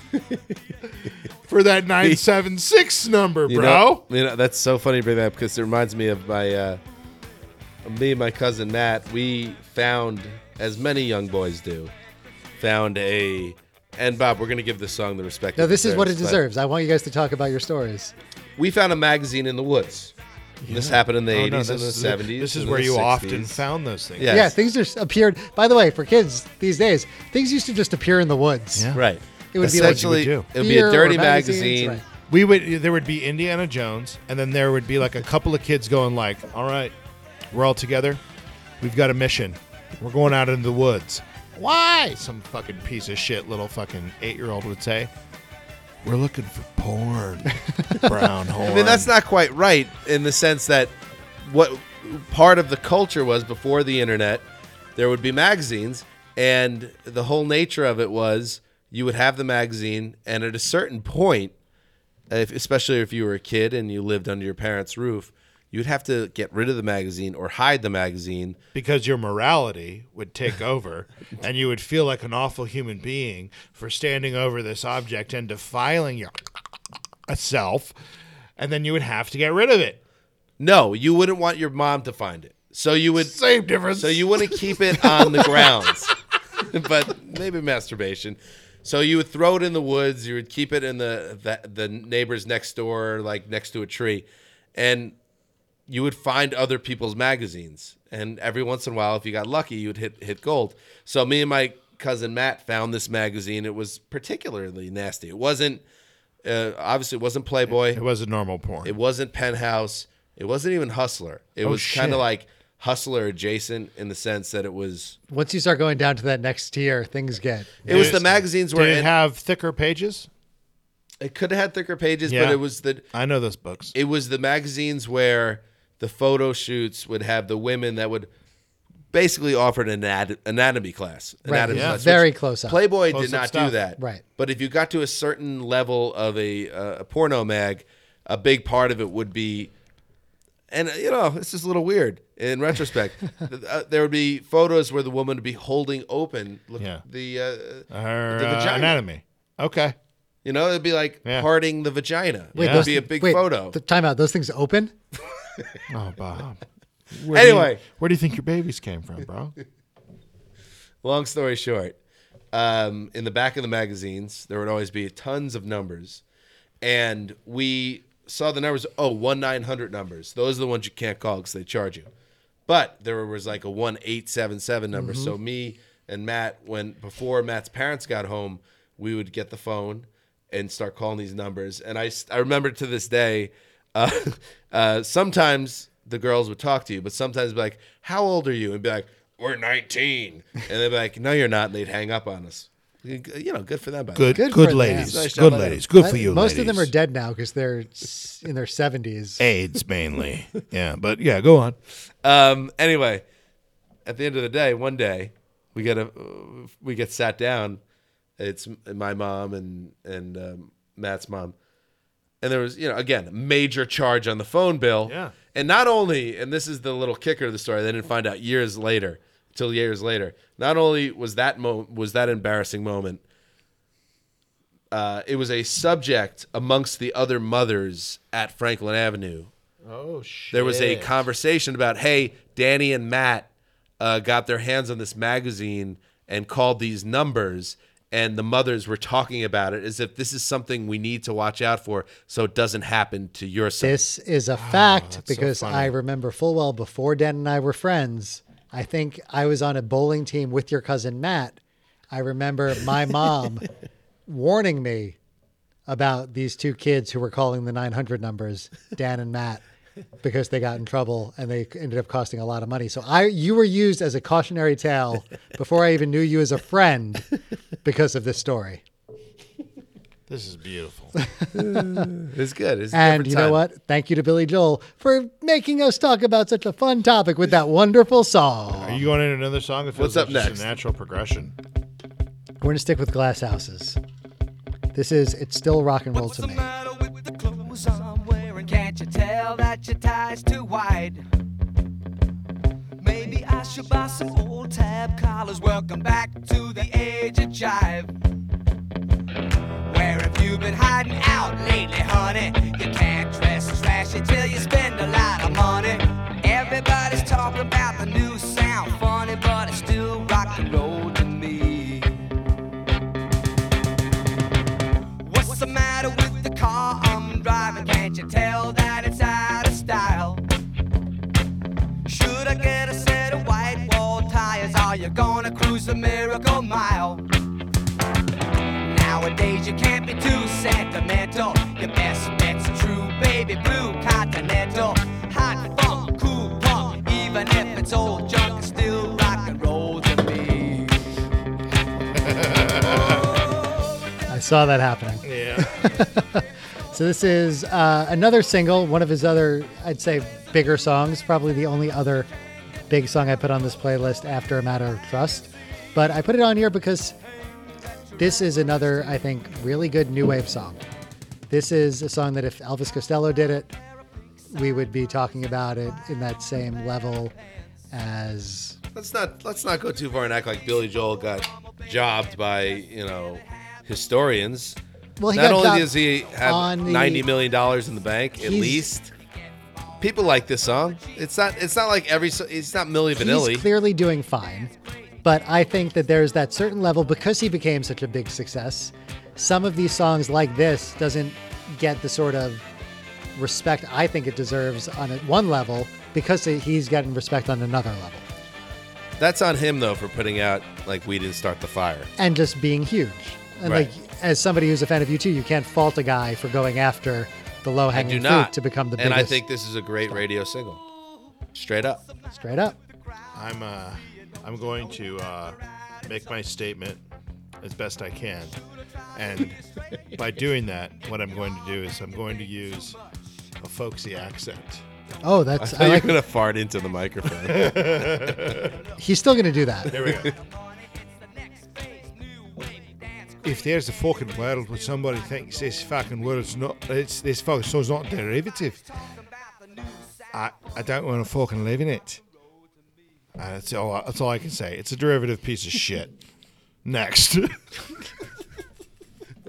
for that 976 number, You bro. know, you know, that's so funny to bring that up because it reminds me of my uh, me and my cousin Matt. We found, as many young boys do, found a. And Bob, we're gonna give this song the respect. No, it this is what it deserves. I want you guys to talk about your stories. We found a magazine in the woods. And This happened in the Oh, 80s no, and the is- 70s. This is where you 60s. often found those things. Yes. Yeah, things just appeared. By the way, for kids these days, things used to just appear in the woods. Yeah. Right. It would be like- Essentially, What you would it would be a dirty magazine. right. We would there would be Indiana Jones, and then there would be like a couple of kids going like, "All right, we're all together. We've got a mission. We're going out into the woods." Why? Some fucking piece of shit little fucking eight year old would say. We're looking for porn, brown horn. I mean, that's not quite right in the sense that what part of the culture was before the internet, there would be magazines, and the whole nature of it was you would have the magazine, and at a certain point, if, especially if you were a kid and you lived under your parents' roof, you'd have to get rid of the magazine or hide the magazine. because your morality would take over and you would feel like an awful human being for standing over this object and defiling your self and then you would have to get rid of it No, you wouldn't want your mom to find it, so you would same difference So you wouldn't keep it on the grounds, but maybe masturbation. So you would throw it in the woods. You would keep it in the, the the neighbors next door, like next to a tree, and you would find other people's magazines. And every once in a while, if you got lucky, you would hit hit gold. So me and my cousin Matt found this magazine. It was particularly nasty. It wasn't uh, obviously it wasn't Playboy. it was a normal porn It wasn't Penthouse. It wasn't even Hustler. It Oh, was kind of like Hustler adjacent in the sense that it was. Once you start going down to that next tier, things get. It was the magazines where did it it, have thicker pages it could have had thicker pages, Yeah. but it was the i know those books it was the magazines where the photo shoots would have the women that would basically offer an anat- anatomy class. Right, Anatomy yeah. class, Very close up. Playboy Close did up not stuff. do that. Right. But if you got to a certain level of a, uh, a porno mag, a big part of it would be and uh, you know it's just a little weird in retrospect. uh, there would be photos where the woman would be holding open look, Yeah. the uh, Her, the uh, vagina. anatomy okay you know it'd be like Yeah. parting the vagina. Wait, It those would be a big wait, photo. The time out. Those things open? oh bob Where do you- Anyway. where do you think your babies came from bro long story short, um, in the back of the magazines, there would always be tons of numbers. And we saw the numbers, oh, 1 900 numbers. Those are the ones you can't call because they charge you. But there was like a 1 877 number. So me and Matt, when before Matt's parents got home, we would get the phone and start calling these numbers. And I I remember to this day, uh, uh, sometimes the girls would talk to you, but sometimes be like, "How old are you?" and be like, "We're 19," and they'd be like, "No, you're not," and they'd hang up on us. You know, good for them. By the way. Good, Good good, ladies. them. Nice good job, ladies. Good for you, Most of them are ladies. dead now because they're s- in their 70s. AIDS mainly. yeah, but yeah, go on. Um, anyway, at the end of the day, one day we get a we get sat down. It's my mom and and um, Matt's mom, and there was you know again major charge on the phone bill. Yeah. And not only, and this is the little kicker of the story, they didn't find out years later, till years later. Not only was that mo- was that embarrassing moment. Uh, it was a subject amongst the other mothers at Franklin Avenue Oh shit. there was a conversation about hey danny and matt uh, got their hands on this magazine and called these numbers and the mothers were talking about it as if this is something we need to watch out for so it doesn't happen to your son This is a fact so because funny. I remember full well before Dan and I were friends. I think I was on a bowling team with your cousin Matt. I remember my mom warning me about these two kids who were calling the 900 numbers, Dan and Matt, because they got in trouble and they ended up costing a lot of money. So I you were used as a cautionary tale before I even knew you as a friend because of this story. This is beautiful. it's good it's And different you know what? Thank you to Billy Joel for making us talk about such a fun topic with that wonderful song. Are you going into another song? It feels What's up like just next? A natural progression. We're going to stick with Glass Houses. This is It's Still Rock and Roll What's to the Me. Tell that your tie's too wide? Maybe I should buy some old tab collars. Welcome back to the age of jive. Where have you been hiding out lately, honey? You can't dress as flashy till you spend a lot of money. Everybody's talking about the new sound, funny, but it's still rock and roll to me. What's the matter with the car I'm driving? Can't you tell that it's out of style? Should I get a set of white wall tires? Are you gonna cruise the miracle mile? Nowadays you can't be too sentimental. Your best bet's true baby blue continental. Hot funk, cool punk, even if it's old junk, it's still rock and roll to me. I saw that happening. Yeah. So this is uh, another single, one of his other, I'd say, bigger songs. Probably the only other big song I put on this playlist after A Matter of Trust. But I put it on here because this is another, I think, really good new wave song. This is a song that if Elvis Costello did it, we would be talking about it in that same level as let's not let's not go too far and act like billy joel got jobbed by you know historians well. He not got only does he have the- 90 million dollars in the bank at least people like this song it's not it's not like every it's not milli vanilli He's clearly doing fine, but I think that there's that certain level because he became such a big success. Some of these songs like this doesn't get the sort of respect I think it deserves on a- one level because he's getting respect on another level that's on him though for putting out like we didn't start the fire and just being huge. And Right. like as somebody who's a fan of U2, you can't fault a guy for going after the low i hanging fruit not to become the and biggest. And I think this is a great radio single straight up straight up. I'm uh, I'm going to uh, make my statement as best I can, and by doing that, what I'm going to do is I'm going to use a folksy accent. Oh, that's thought I you were like. gonna fart into the microphone. He's still gonna do that. Here we go. If there's a fucking world where somebody thinks this fucking world's not, it's this fucking song's not derivative, I I don't want to fucking live in it. That's all. That's all I can say. It's a derivative piece of shit. Next.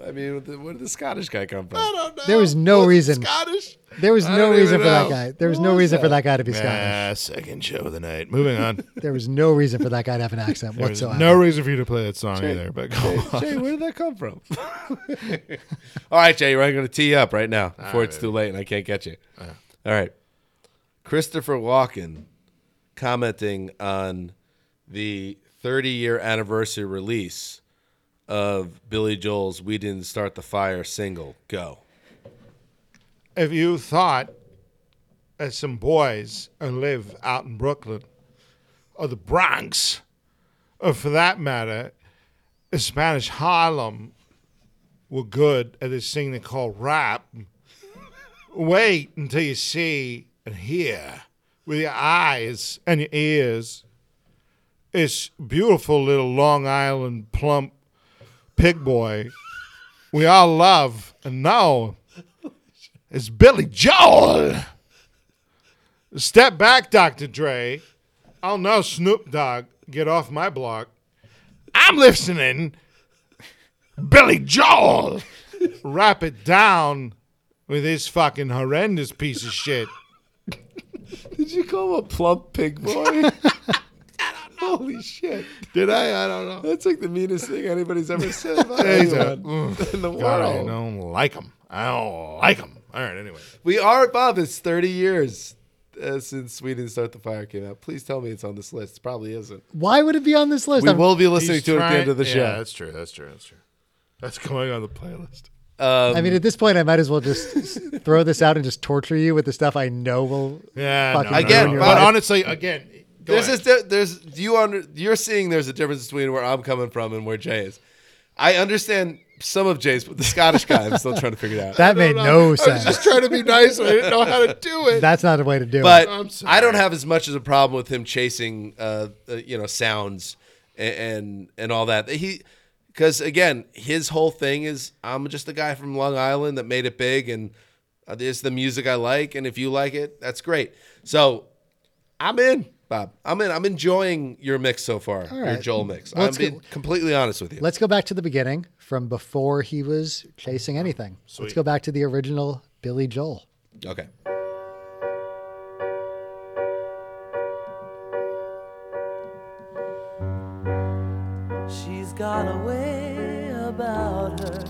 I mean, where did the Scottish guy come from? I don't know. There was no Was reason. Scottish. There was I no reason even for that guy. There was Who no was reason for that? that guy to be Scottish. Ah, second show of the night. Moving on. There was no reason for that guy to have an accent There was whatsoever. no reason for you to play that song either. But go on. Jay, where did that come from? All right, Jay, we're going to tee you up right now before it's too late and I can't get you. All right. Christopher Walken commenting on the 30 year anniversary release of Billy Joel's We Didn't Start the Fire single. Go. if you thought that some boys who live out in Brooklyn or the Bronx, or for that matter, Spanish Harlem, were good at this thing they call rap, wait until you see and hear with your eyes and your ears this beautiful little Long Island plump pig boy we all love and know is Billy Joel. Step back, Dr. Dre. I'll know Snoop Dogg. Get off my block. I'm listening. Billy Joel. Wrap it down with this fucking horrendous piece of shit. Did you call him a plump pig boy? Holy shit. Did I? I don't know. That's like the meanest thing anybody's ever said about He's a- in the world. God, I don't like him. I don't like him. All right, anyway. We are, Bob. It's 30 years uh, since We Didn't Start the Fire came out. Please tell me it's on this list. It probably isn't. Why would it be on this list? We I'm- will be listening He's to it at the end of the Yeah, show. that's true. That's true. That's true. That's going on the playlist. Um, I mean, at this point, I might as well just throw this out and just torture you with the stuff I know will. Yeah. Fucking no, no, Again, no, no. but- but honestly, again, go there's ahead. this, there's you under you're seeing there's a difference between where I'm coming from and where Jay is. I understand some of Jay's, but the Scottish guy, I'm still trying to figure it out. That made No, no I was sense. just trying to be nice. and I didn't know how to do it. That's not a way to do but it. I'm. I don't have as much as a problem with him chasing, uh, uh, you know, sounds and and, and all that. He, because again, his whole thing is I'm just a guy from Long Island that made it big, and uh, this the music I like, and if you like it, that's great. So I'm in, Bob. I'm in. I'm enjoying your mix so far, your. Joel mix. Let's I'm being go- completely honest with you. Let's go back to the beginning from before he was chasing anything. Let's go back to the original Billy Joel. Okay. She's got a way about her.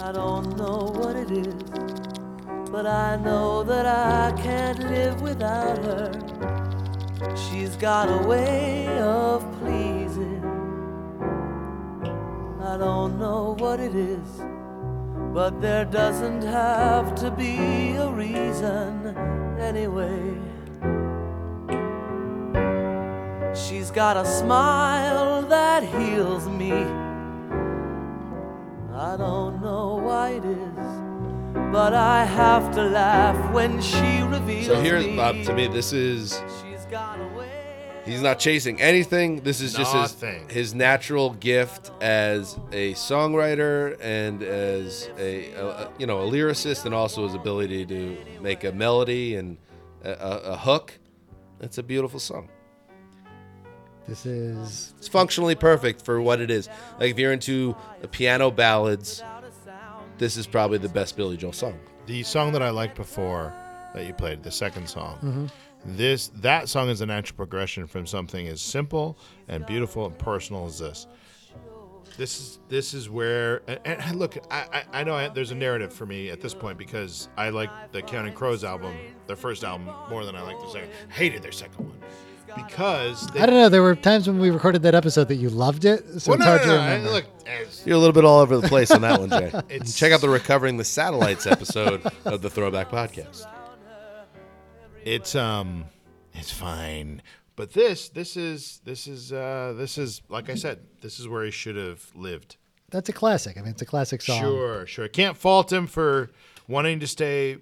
I don't know what it is, but I know that I can't live without her. She's got a way of pleasing. I don't know what it is, but there doesn't have to be a reason anyway. She's got a smile that heals me. I don't know why it is, but I have to laugh when she reveals So here's me. Bob. To me, this is She's got a way. He's not chasing anything. This is just his, Nothing. his natural gift as a songwriter and as a, a- a- you know a lyricist, and also his ability to make a melody and a, a, a hook. It's a beautiful song. This is It's functionally perfect for what it is. Like if you're into piano ballads, this is probably the best Billy Joel song. the song that I liked before that you played, the second song. Mm-hmm. This that song is a natural progression from something as simple and beautiful and personal as this. This is this is where and, and look, I, I I know I, there's a narrative for me at this point because I like the Counting Crows album, their first album, more than I like the second. Hated their second one because they, I don't know. There were times when we recorded that episode that you loved it, so Well, it's no, hard no, to no, I- remember. Look, as, You're a little bit all over the place on that one, Jay. It's- Check out the Recovering the Satellites episode of the Throwback Podcast. it's um it's fine but this this is this is uh this is like i said this is where he should have lived That's a classic. I mean, it's a classic song. sure sure i can't fault him for wanting to stay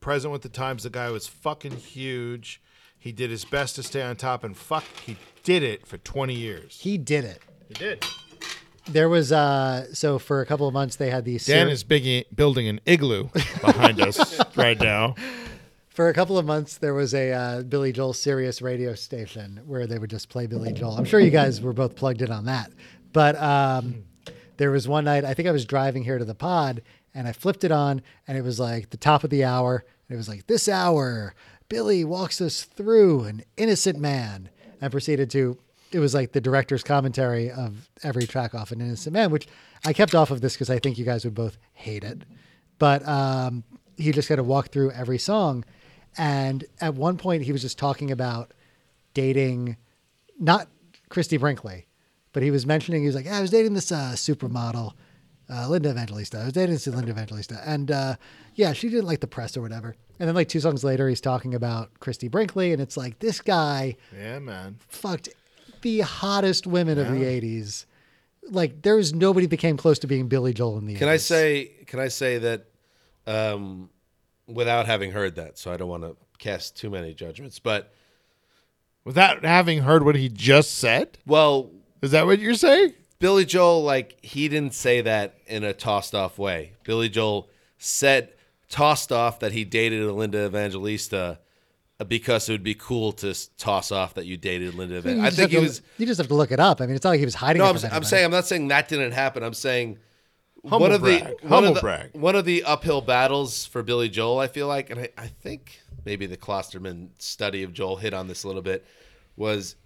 present with the times the guy was fucking huge he did his best to stay on top and fuck he did it for 20 years He did it. he did There was uh so for a couple of months they had these dan ser- is big, building an igloo behind us right now for a couple of months there was a uh, Billy Joel Sirius radio station where they would just play Billy Joel. I'm sure you guys were both plugged in on that. But um there was one night I think I was driving here to the pod and I flipped it on and it was like the top of the hour and it was like this hour Billy walks us through an innocent man. And proceeded to it was like the director's commentary of every track off an innocent man which I kept off of this because I think you guys would both hate it. But um, he just kind of walked through every song. And at one point he was just talking about dating not Christy Brinkley, but he was mentioning he was like, I was dating this uh, supermodel, uh, Linda Evangelista. I was dating this Linda Evangelista, and uh, yeah, she didn't like the press or whatever. And then like two songs later, he's talking about Christy Brinkley, and it's like this guy Yeah, man. fucked the hottest women of the '80s. Like there was nobody that came close to being Billy Joel in the. Can I say? Can I say that um, without having heard that? So I don't want to cast too many judgments. But Without having heard what he just said, well, is that what you're saying? Billy Joel, like he didn't say that in a tossed off way. Billy Joel said tossed off that he dated Linda Evangelista uh, because it would be cool to toss off that you dated Linda You Evangelista. I just think he to- was. You just have to look it up. I mean, it's not like he was hiding. No, it I'm, I'm saying I'm not saying that didn't happen. I'm saying Humble one of brag. the one Humble of the, brag. one of the uphill battles for Billy Joel. I feel like, and I, I think maybe the Klosterman study of Joel hit on this a little bit, was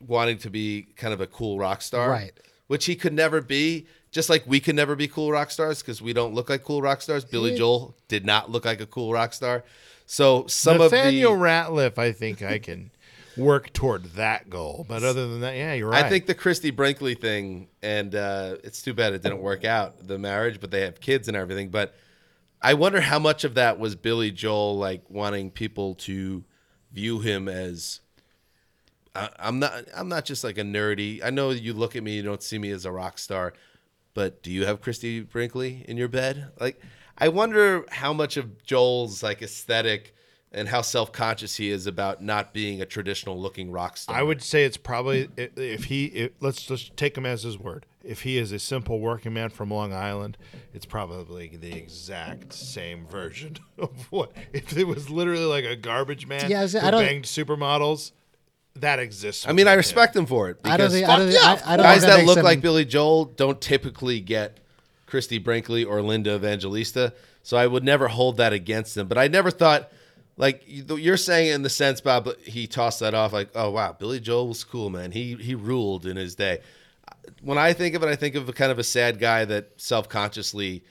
wanting to be kind of a cool rock star, Right. Which he could never be. Just like we could never be cool rock stars because we don't look like cool rock stars. Billy Joel did not look like a cool rock star. So some Nathaniel of the Rateliff, I think I can work toward that goal. But other than that, yeah, you're right. I think the Christy Brinkley thing, and uh, it's too bad it didn't work out, the marriage, but they have kids and everything. But I wonder how much of that was Billy Joel, like wanting people to view him as. I, I'm not. I'm not just like a nerdy. I know you look at me, you don't see me as a rock star, but do you have Christy Brinkley in your bed? Like, I wonder how much of Joel's like aesthetic and how self conscious he is about not being a traditional looking rock star. I would say it's probably if he if, let's just take him as his word. If he is a simple working man from Long Island, it's probably the exact same version of what. If it was literally like a garbage man Yeah, I was- who I don't- banged supermodels, that exists. I mean, I within him. respect him for it. I don't because think. I don't, think- I, I don't guys think that, look him- like Billy Joel don't typically get Christy Brinkley or Linda Evangelista. So I would never hold that against them. But I never thought, like you're saying in the sense, Bob, he tossed that off like, oh wow, Billy Joel was cool, man. He he ruled in his day. When I think of it, I think of a kind of a sad guy that self consciously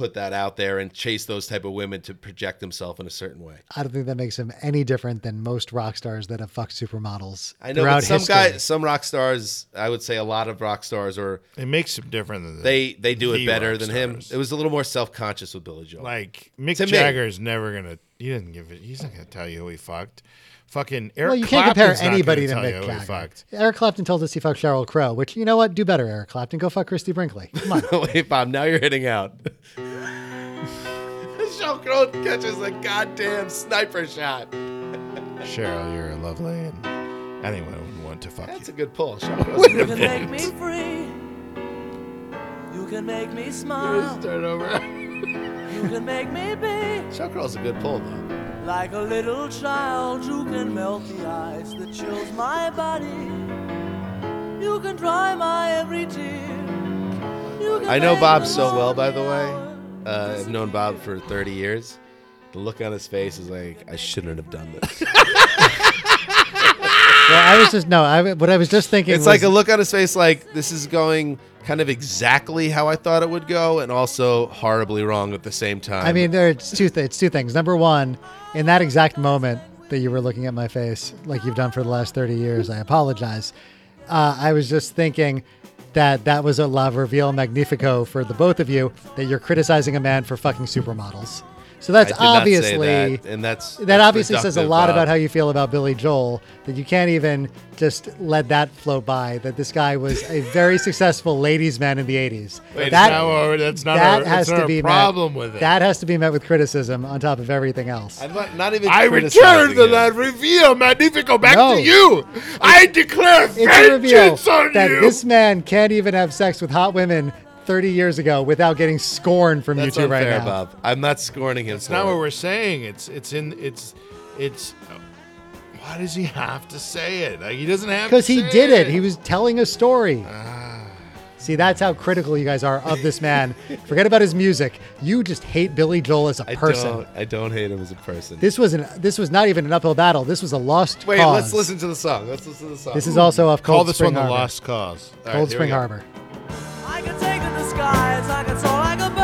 put that out there and chase those type of women to project himself in a certain way. I don't think that makes him any different than most rock stars that have fucked supermodels. I know, but some history. guys, some rock stars, I would say a lot of rock stars or It makes him different than the- they they do the it better rock than him. It was a little more self conscious with Billy Joel. Like Mick To me. Jagger's never gonna. He didn't give it. He's not gonna tell you who he fucked. Fucking Eric. Clapton. Well, you can't compare Clapton's not anybody to Mick you who he Jagger. fucked. Eric Clapton told us he fucked Sheryl Crow, which you know what? Do better, Eric Clapton. Go fuck Christy Brinkley. Come on. Wait, Bob, now you're hitting out. Sheryl Crow catches a goddamn sniper shot. Sheryl, you're lovely, and anyone would want to fuck you. That's you. a good pull. Sheryl Crow's You can make me free. You can make me smile. Start over. You can make me be Sheryl Crow's a good pull, though. Like a little child. You can melt the ice that chills my body. You can dry my every tear. You can I know Bob so well, by the way. Uh, I've known Bob for 30 years. The look on his face is like, I shouldn't have done this. well, I was just no. I what I was just thinking. it's was, like a look on his face like this is going kind of exactly how I thought it would go and also horribly wrong at the same time. I mean, there's two. Th- it's two things. Number one, in that exact moment that you were looking at my face, like you've done for the last thirty years, I apologize. Uh, I was just thinking that that was a la reveal magnifico for the both of you that you're criticizing a man for fucking supermodels. So I that's did not say obviously that, and that's that obviously says a lot Bob. about how you feel about Billy Joel that you can't even just let that float by. That this guy was a very successful ladies' man in the '80s. Wait, that that's not our- that's not that our- has not to be problem met, with it. That has to be met with criticism on top of everything else. I'm not, not even. I criticizing return the him. that reveal magnifico back No. to you. I declare It's a reveal vengeance on that you. this man can't even have sex with hot women 30 years ago without getting scorned from That's you two unfair, right now. Bob. I'm not scorning him. It's for not it. what we're saying. It's it's in it's it's. Why does he have to say it? Like he doesn't have Because he say did it. He was telling a story. Ah. See, that's how critical you guys are of this man. Forget about his music. You just hate Billy Joel as a I person. don't. I don't hate him as a person. This was an this was not even an uphill battle. This was a lost Wait, cause. let's listen to the song. Let's listen to the song. This is also off Cold Call this Spring one the Harbor. Lost Cause. All right, Cold here Spring we go. Harbor. I can take in the skies, I can soar like a bird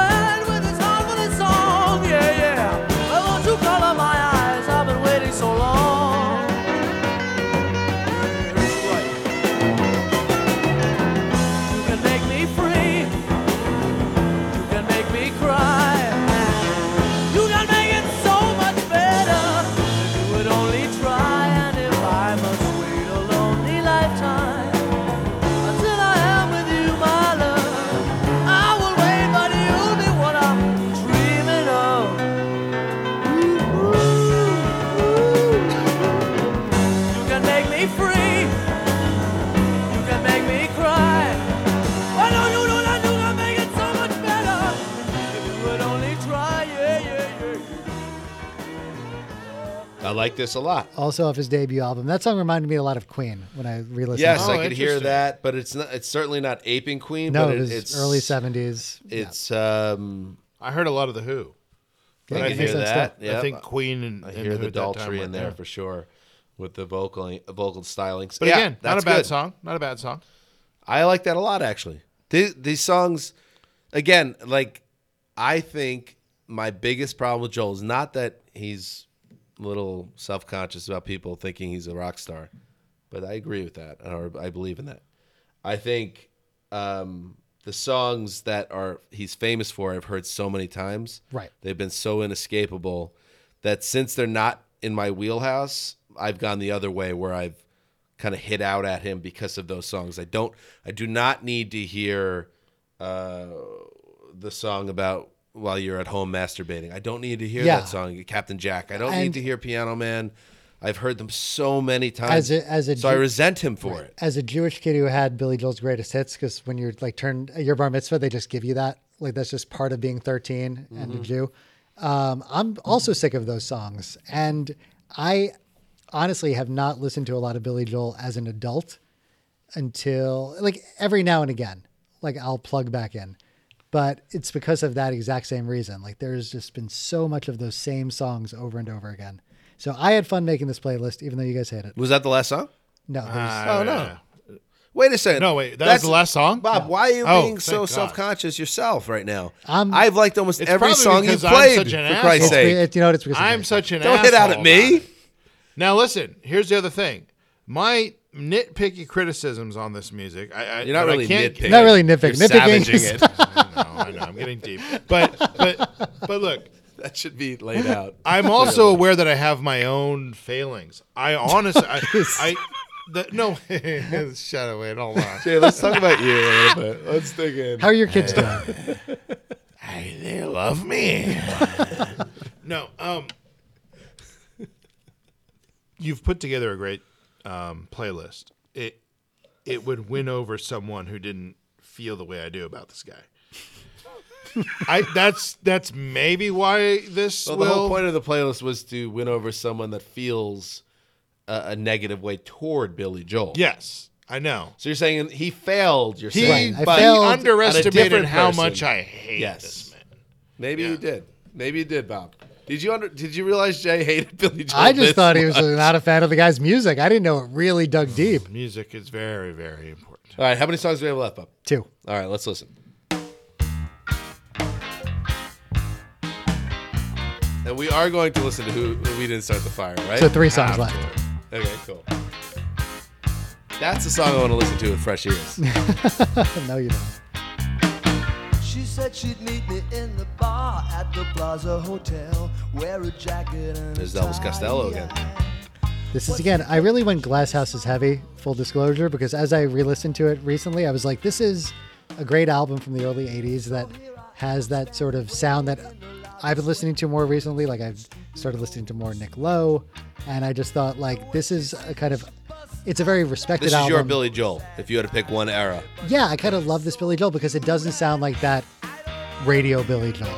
like this a lot. Also off his debut album. That song reminded me a lot of Queen when I re-listened. Yes, to it. I could hear that, but it's not. It's certainly not aping Queen. No, but it was it's early seventies. It's um. I heard a lot of the Who. I Yeah, can it hear makes sense that. I think Queen and, I hear Who the at that a Daltrey in there yeah. for sure, with the vocal vocal stylings. But Yeah, again, not a bad good. song. Not a bad song. I like that a lot, actually. These, these songs, again, like I think my biggest problem with Joel is not that he's a little self conscious about people thinking he's a rock star, but I agree with that, or I believe in that. I think um, the songs that are he's famous for, I've heard so many times. Right. They've been so inescapable that since they're not in my wheelhouse, I've gone the other way where I've kind of hit out at him because of those songs. I don't I do not need to hear uh, the song about while you're at home masturbating. I don't need to hear Yeah. that song, Captain Jack. I don't And- need to hear Piano Man. I've heard them so many times. As a- as a so I resent him for it. As a Jewish kid who had Billy Joel's greatest hits, because when you're like turned your bar mitzvah, they just give you that. Like that's just part of being 13 and Mm-hmm. a Jew. Um, I'm also sick of those songs, and I honestly have not listened to a lot of Billy Joel as an adult until like every now and again, like I'll plug back in. But it's because of that exact same reason. Like there's just been so much of those same songs over and over again. So I had fun making this playlist, even though you guys hate it. Was that the last song? No, there's, Ah, Oh, no. Wait a second. No, wait, that was the last song? Bob, why are you Oh, being so God. self-conscious yourself right now? I'm- I've liked almost It's every song you because I'm played. such an for Christ's sake, it- you know what? It's because I'm such an don't hit out at me. Now listen, here's the other thing. My nitpicky criticisms on this music. I, I You're not but I really can't- nitpicking. Not really nitpick. You're Nitpicking savaging it. I know, I know, I'm getting deep. But but but look, that should be laid out. I'm also aware that I have my own failings. I honestly, I, I the, no, shut up, wait, hold on. Jay, let's talk about you a little bit. Let's dig in. How are your kids doing? Hey, they love me. no, um, you've put together a great um, playlist. It it would win over someone who didn't feel the way I do about this guy. I that's that's maybe why this Well, will. the whole point of the playlist was to win over someone that feels a, a negative way toward Billy Joel. yes, I know. So you're saying he failed. You're He, saying, Right, I but he failed- underestimated different how person. much I hate Yes. this man. maybe Yeah. you did. Maybe you did, Bob. Did you under? Did you realize Jay hated Billy Joel? I just this thought he was much? not a fan of the guy's music. I didn't know it really dug deep. Music is very, very important. All right, how many songs do we have left, Bob? Two. All right, let's listen. And we are going to listen to who, who we didn't start the fire, right? So three songs left. Okay, cool. That's the song I want to listen to with fresh ears. no, you don't. She said she'd meet me in the bar at the Plaza Hotel. Wear a jacket and There's Elvis. Costello again. This is again. I really went Glass Houses heavy. Full disclosure, because as I re-listened to it recently, I was like, this is a great album from the early '80s that has that sort of sound that I've been listening to more recently. Like I've started listening to more Nick Lowe, and I just thought like this is a kind of. It's a very respected This is album. your Billy Joel, if you had to pick one era. Yeah, I kind of love this Billy Joel because it doesn't sound like that radio Billy Joel.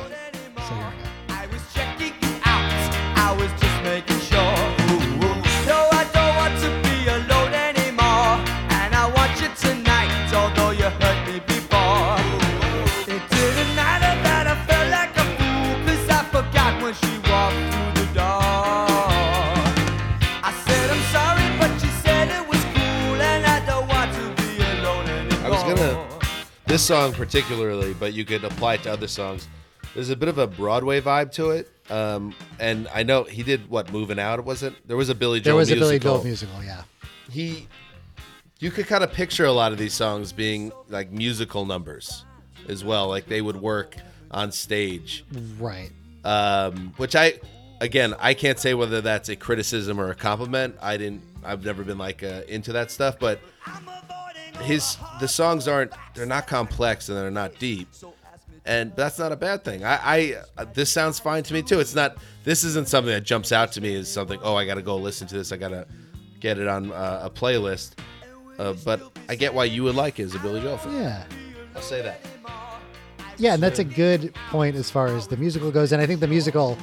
Song particularly, but you could apply it to other songs. There's a bit of a Broadway vibe to it, um, and I know he did what moving out. Was it? There was a Billy Joel. There was a musical. Billy Joel musical, yeah. He, you could kind of picture a lot of these songs being like musical numbers as well. Like they would work on stage, Right. um, which I, again, I can't say whether that's a criticism or a compliment. I didn't. I've never been like uh, into that stuff, but his the songs aren't they're not complex and they're not deep. And that's not a bad thing. I i this sounds fine to me too. It's not this isn't something that jumps out to me as something oh i gotta go listen to this. I gotta get it on uh, a playlist. Uh, but i get why you would like it as a billy joel fan. Yeah. i'll say that. Yeah, and that's a good point as far as the musical goes. And I think the musical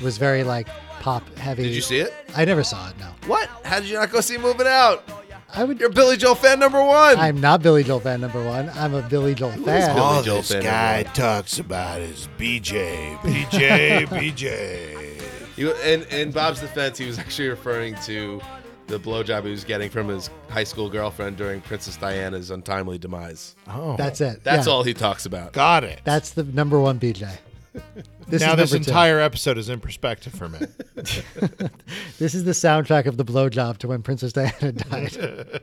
was very like pop heavy. did you see it? I never saw it. No, what? How did you not go see moving out I would. you're billy joel fan number one I'm not Billy Joel fan number one. I'm a Billy Joel fan. Billy All Joel this fan, guy everyone. talks about is BJ, BJ, BJ. You, in, in Bob's defense, he was actually referring to the blowjob he was getting from his high school girlfriend during Princess Diana's untimely demise. Oh, That's it. That's Yeah. all he talks about. got it. That's the number one BJ. This now is this number two. entire episode is in perspective for me. This is the soundtrack of the blowjob to when Princess Diana died.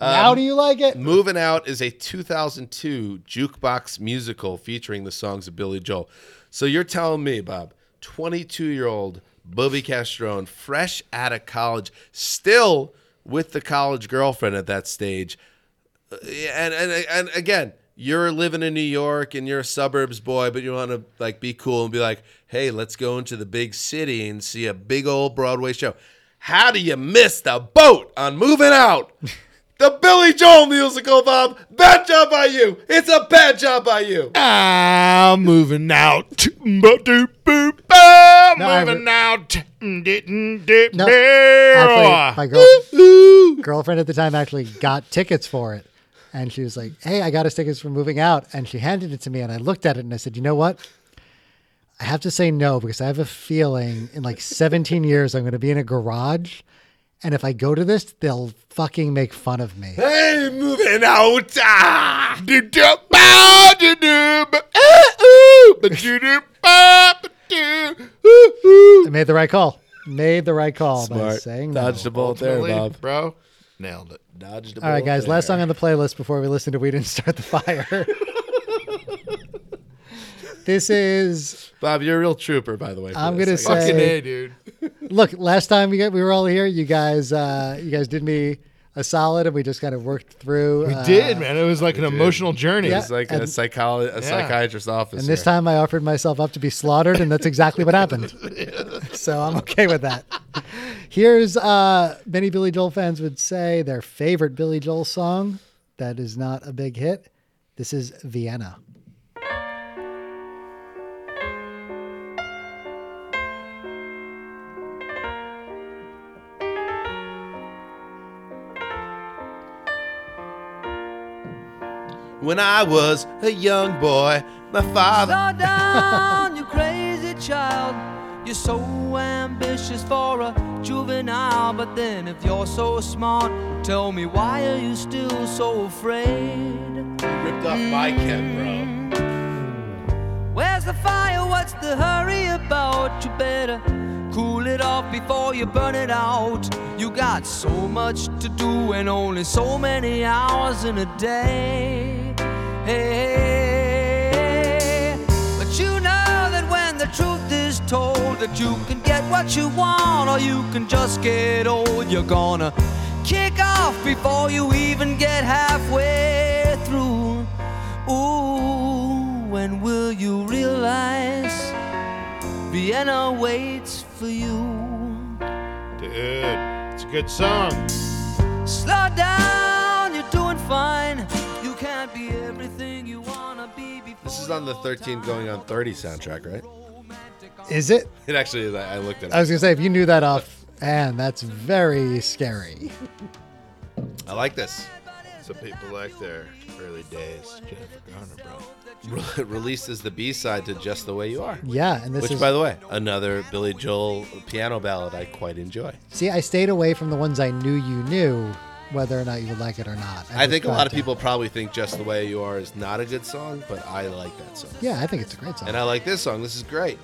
Um, How do you like it? Moving Out is a 2002 jukebox musical featuring the songs of Billy Joel. So you're telling me, Bob, 22 year old Bobby Castrone, fresh out of college, still with the college girlfriend at that stage. Uh, And, and, and again, you're living in New York and you're a suburbs boy, but you want to like be cool and be like, hey, let's go into the big city and see a big old Broadway show. How do you miss the boat on moving out? The Billy Joel musical, Bob. Bad job by you. It's a bad job by you. I'm moving out. I'm No, moving re- out. No, No. actually, my girl, girlfriend at the time actually got tickets for it. And she was like, Hey, I got us tickets for moving out. And she handed it to me. And I looked at it and I said, You know what? I have to say no because I have a feeling in like 17 years I'm going to be in a garage. And if I go to this, they'll fucking make fun of me. Hey, moving out. Ah! I made the right call. Made the right call by Smart. saying no. Dodged a bullet there, Bob. bro. Nailed it. Dodged a All right, bullet guys. Last song on the playlist before we listen to "We Didn't Start the Fire." this is. Bob, you're a real trooper, by the way. I'm gonna I- say- Fucking A, dude. Look, last time we got, we were all here, you guys, uh, you guys did me a solid, and we just kind of worked through. We uh, did, man. It was like an emotional journey. Yeah. It's like a, and- psycholo- a psychiatrist's office. And this time, I offered myself up to be slaughtered, and that's exactly what happened. so I'm okay with that. Here's uh, many Billy Joel fans would say their favorite Billy Joel song that is not a big hit. This is Vienna. When I was a young boy, my father. Slow down, you crazy child. You're so ambitious for a juvenile, but then if you're so smart, tell me why are you still so afraid? ripped off my Ken, bro. Hmm. Where's the fire? What's the hurry about? You better cool it off before you burn it out. You got so much to do and only so many hours in a day. Hey, but you know that when the truth is told, that you can get what you want or you can just get old. You're gonna kick off before you even get halfway through. Ooh, when will you realize Vienna waits for you? Dude, it's a good song. Slow down, you're doing fine. This is on the 13 going on 30 soundtrack, right? Is it? It actually is. I I looked at it. I was gonna say if you knew that off and that's very scary. I like this. Some people like their early days. Jennifer Garner, bro. Re- released as the B side to Just the Way You Are. Yeah, and this Which, is by the way, another Billy Joel piano ballad I quite enjoy. see, I stayed away from the ones I knew you knew whether or not you would like it or not. I think a lot of to- uh, people probably think "Just the Way You Are" is not a good song, but I like that song. Yeah, I think it's a great song. And I like this song. This is great.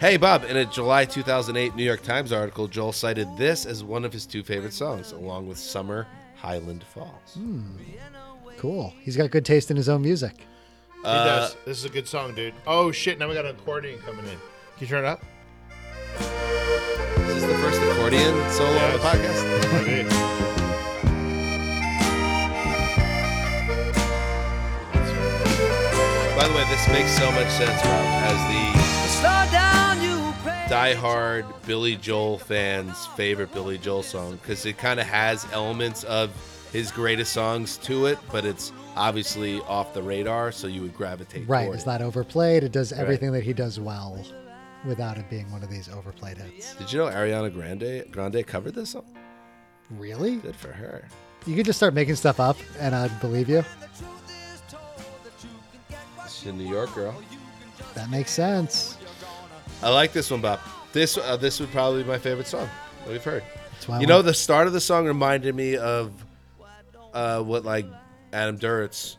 Hey, Bob, in a July 2008 New York Times article, Joel cited this as one of his two favorite songs, along with Summer Highland Falls. Hmm. cool. He's got good taste in his own music. He does. Uh, this is a good song, dude. Oh shit! Now we got an accordion coming in. Can you turn it up? This is the first accordion solo on the podcast? It is. By the way, this makes so much sense, Bob, as Slow down, you the die-hard Billy Joel fans' favorite Billy Joel song, because it kind of has elements of his greatest songs to it, but it's obviously off the radar, so you would gravitate Right. toward It's it. not overplayed. It does everything that he does well without it being one of these overplayed hits. Did you know Ariana Grande Grande covered this song? Really? Good for her. You could just start making stuff up and I'd believe you. She's a New York girl. That makes sense. I like this one, Bob. This uh, this would probably be my favorite song that we've heard. You know, the start of the song reminded me of uh, what like Adam Duritz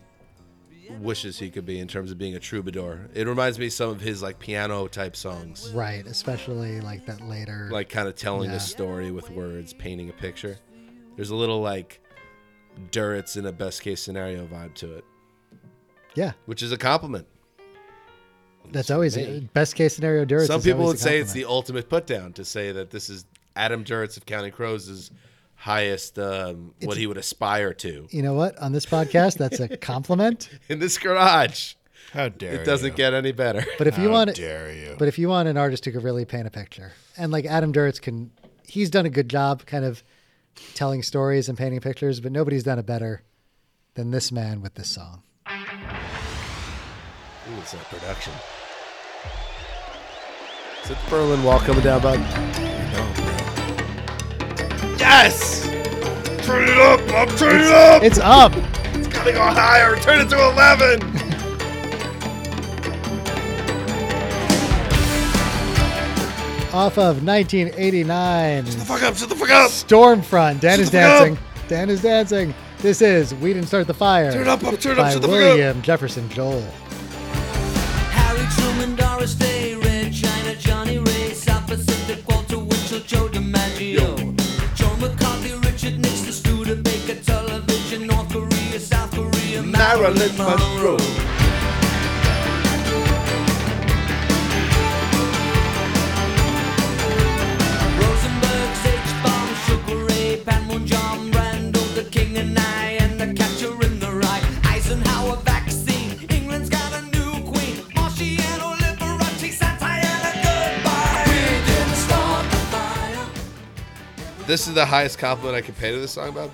wishes he could be in terms of being a troubadour. It reminds me of some of his like piano type songs, Right, especially like that later. like kind of telling Yeah. a story with words, painting a picture. There's a little like Duritz in a best case scenario vibe to it, yeah, which is a compliment. that's always me. best case scenario. Duritz Some people would say it's the ultimate put down to say that this is Adam Duritz of Counting Crows' highest, um, what he would aspire to You know what? On this podcast, that's a compliment. in this garage. How dare It doesn't you? get any better. But if you How want, dare you? but if you want an artist who could really paint a picture, and like Adam Duritz can, he's done a good job, kind of telling stories and painting pictures. But nobody's done it better than this man with this song. Ooh, it's a production. Is it the Berlin Wall coming down, bud? Yes! Turn it up! I'm turning it up! It's up. It's gotta go higher! Turn it to 11! Off of 1989. Shut the fuck up! Shut the fuck up! Stormfront. Dan Shut is the fuck up. dancing. Dan is dancing. This is We Didn't Start the Fire. Turn it up! Up! Turn it by up! Shut the fuck up! William Jefferson Joel. Harry Truman, Doris Day, Marilyn Monroe. Rosenberg, H-Bomb, Sugar Ray, Panmunjom, Brando, the King and I, and the Catcher in the Rye, Eisenhower vaccine, England's got a new queen, Marciano, Liberace, Santana, goodbye. We didn't start the fire. This is the highest compliment I can pay to this song, Bob.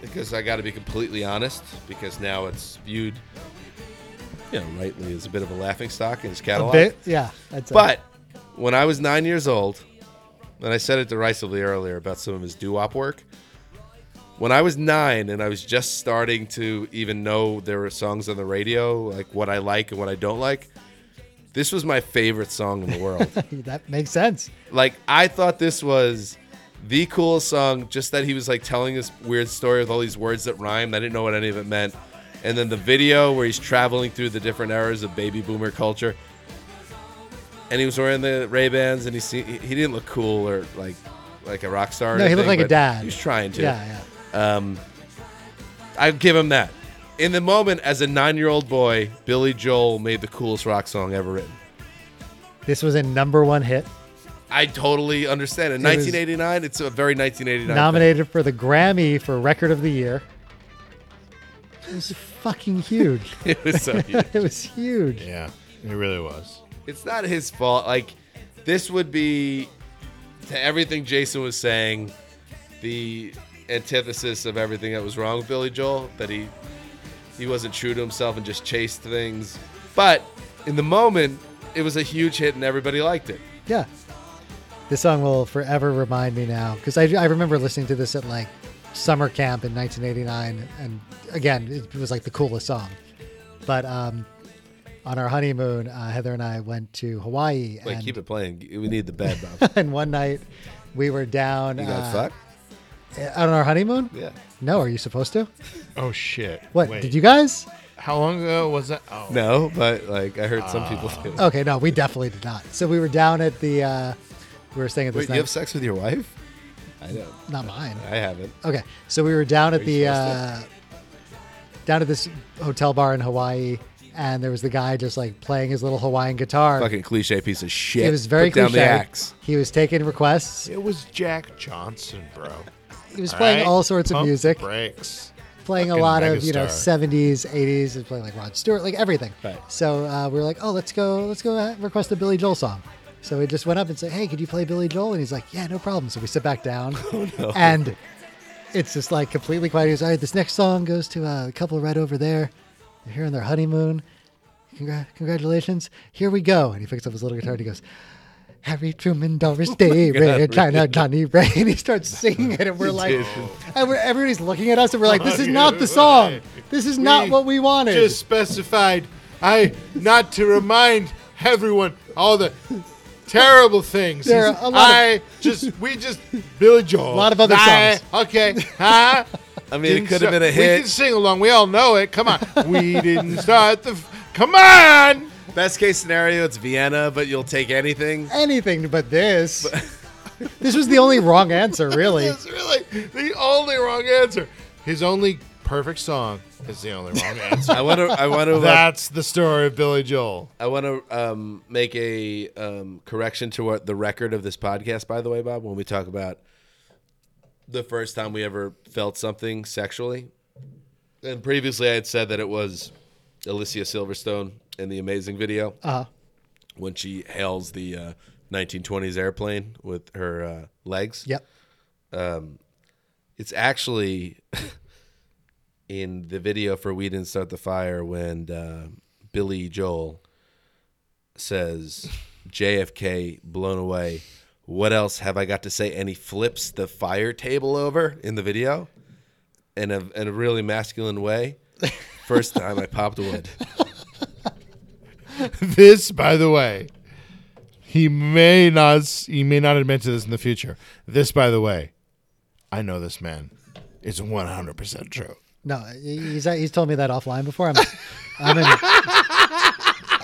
Because I got to be completely honest, because now it's viewed, you know, rightly as a bit of a laughing stock in his A catalog. bit, yeah. That's But when I was nine years old, and I said it derisively earlier about some of his doo-wop work, when I was nine and I was just starting to even know there were songs on the radio, like what I like and what I don't like, this was my favorite song in the world. that makes sense. like I thought this was the coolest song. Just that he was like telling this weird story with all these words that rhymed. I didn't know what any of it meant. And then the video where he's traveling through the different eras of baby boomer culture, and he was wearing the Ray Bans, and he he didn't look cool or like like a rock star. or No, he looked like a but dad. He was trying to. Yeah, yeah. Um, I give him that. In the moment, as a nine-year-old boy, Billy Joel made the coolest rock song ever written. This was a number one hit, I totally understand. In It was 1989, it's a very 1989. thing. nominated for the Grammy for Record of the Year. It was fucking huge. It was so huge. it was huge. yeah, it really was. It's not his fault. Like, this would be, to everything Jason was saying, the antithesis of everything that was wrong with Billy Joel. That he he wasn't true to himself and just chased things. But in the moment, it was a huge hit and everybody liked it. Yeah. This song will forever remind me now because I, I remember listening to this at like summer camp in 1989. And again, it was like the coolest song. But um, on our honeymoon, uh, Heather and I went to Hawaii. Like, and, keep it playing. We need the bed, Bob. and one night we were down. You got uh, fucked? on our honeymoon? Yeah. No, are you supposed to? Oh shit! What Wait, did you guys? How long ago was that? Oh, No, but like I heard some people do. Okay, no, we definitely did not. So we were down at the. uh We were staying at this. Wait, you have sex with your wife? I don't. not mine. I haven't. Okay, so we were down at Are the uh, supposed down at this hotel bar in Hawaii, and there was the guy just like playing his little Hawaiian guitar. Fucking cliche piece of shit. It was very Put down cliche. the axe. He was taking requests. it was Jack Johnson, bro. He was playing Alright? all sorts of music, Breaks. playing a Fucking lot of you know megastar. 70s, 80s, and playing like Rod Stewart, like everything. Right. So uh, we were like, oh, let's go, let's go uh, request a Billy Joel song. So we just went up and said, hey, could you play Billy Joel? And he's like, yeah, no problem. So we sit back down, Oh, and it's just like completely quiet. He goes, all right, this next song goes to uh, a couple right over there. They're here on their honeymoon. Congra- congratulations. Here we go. And he picks up his little guitar and he goes, Harry Truman, Doris Day, Ray, China, Johnnie Ray. And he starts singing it. And we're like, and we're, everybody's looking at us and we're like, this is not the song. This is not what we wanted. Just specified, I not to remind everyone all the terrible things. There are a lot of- I just we just Billy Joel. A lot of other I- songs. Okay, huh? I mean, it Didn't could have start- been a hit. We hit. can sing along. We all know it. Come on. we didn't start the. F- Come on. Best case scenario, it's Vienna, but you'll take anything. Anything but this. this was the only wrong answer, really. That's really the only wrong answer. His only perfect song is the only wrong answer. I want to. I want to. Uh, That's the story of Billy Joel. I want to um, make a um, correction to what the record of this podcast. By the way, Bob, when we talk about the first time we ever felt something sexually, and previously I had said that it was Alicia Silverstone in the Amazing video Uh, when she hails the uh, 1920s airplane with her uh, legs. yep. It's actually in the video for "We Didn't Start the Fire" when uh, Billy Joel says, "JFK blown away." What else have I got to say? And he flips the fire table over in the video, in a in a really masculine way. First time I popped wood. This, by the way, he may not he may not admit to this in the future. This, by the way, I know this man is one hundred percent true. No, he's he's told me that offline before. I'm, I'm, in,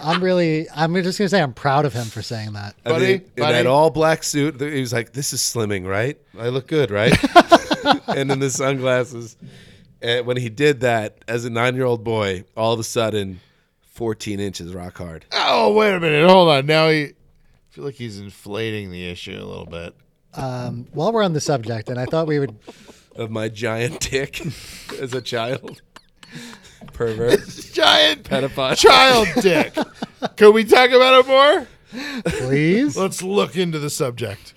I'm really, I'm just gonna say I'm proud of him for saying that. I Buddy, mean, in that all black suit, he was like, "This is slimming, right? I look good, right?" and in the sunglasses. And when he did that as a nine-year-old boy, all of a sudden, 14 inches rock hard. Oh wait a minute, hold on. Now he I feel like he's inflating the issue a little bit. Um, while we're on the subject, and I thought we would, of my giant dick as a child. Pervert. Giant Pedophile. child dick. Can we talk about it more? please. Let's look into the subject.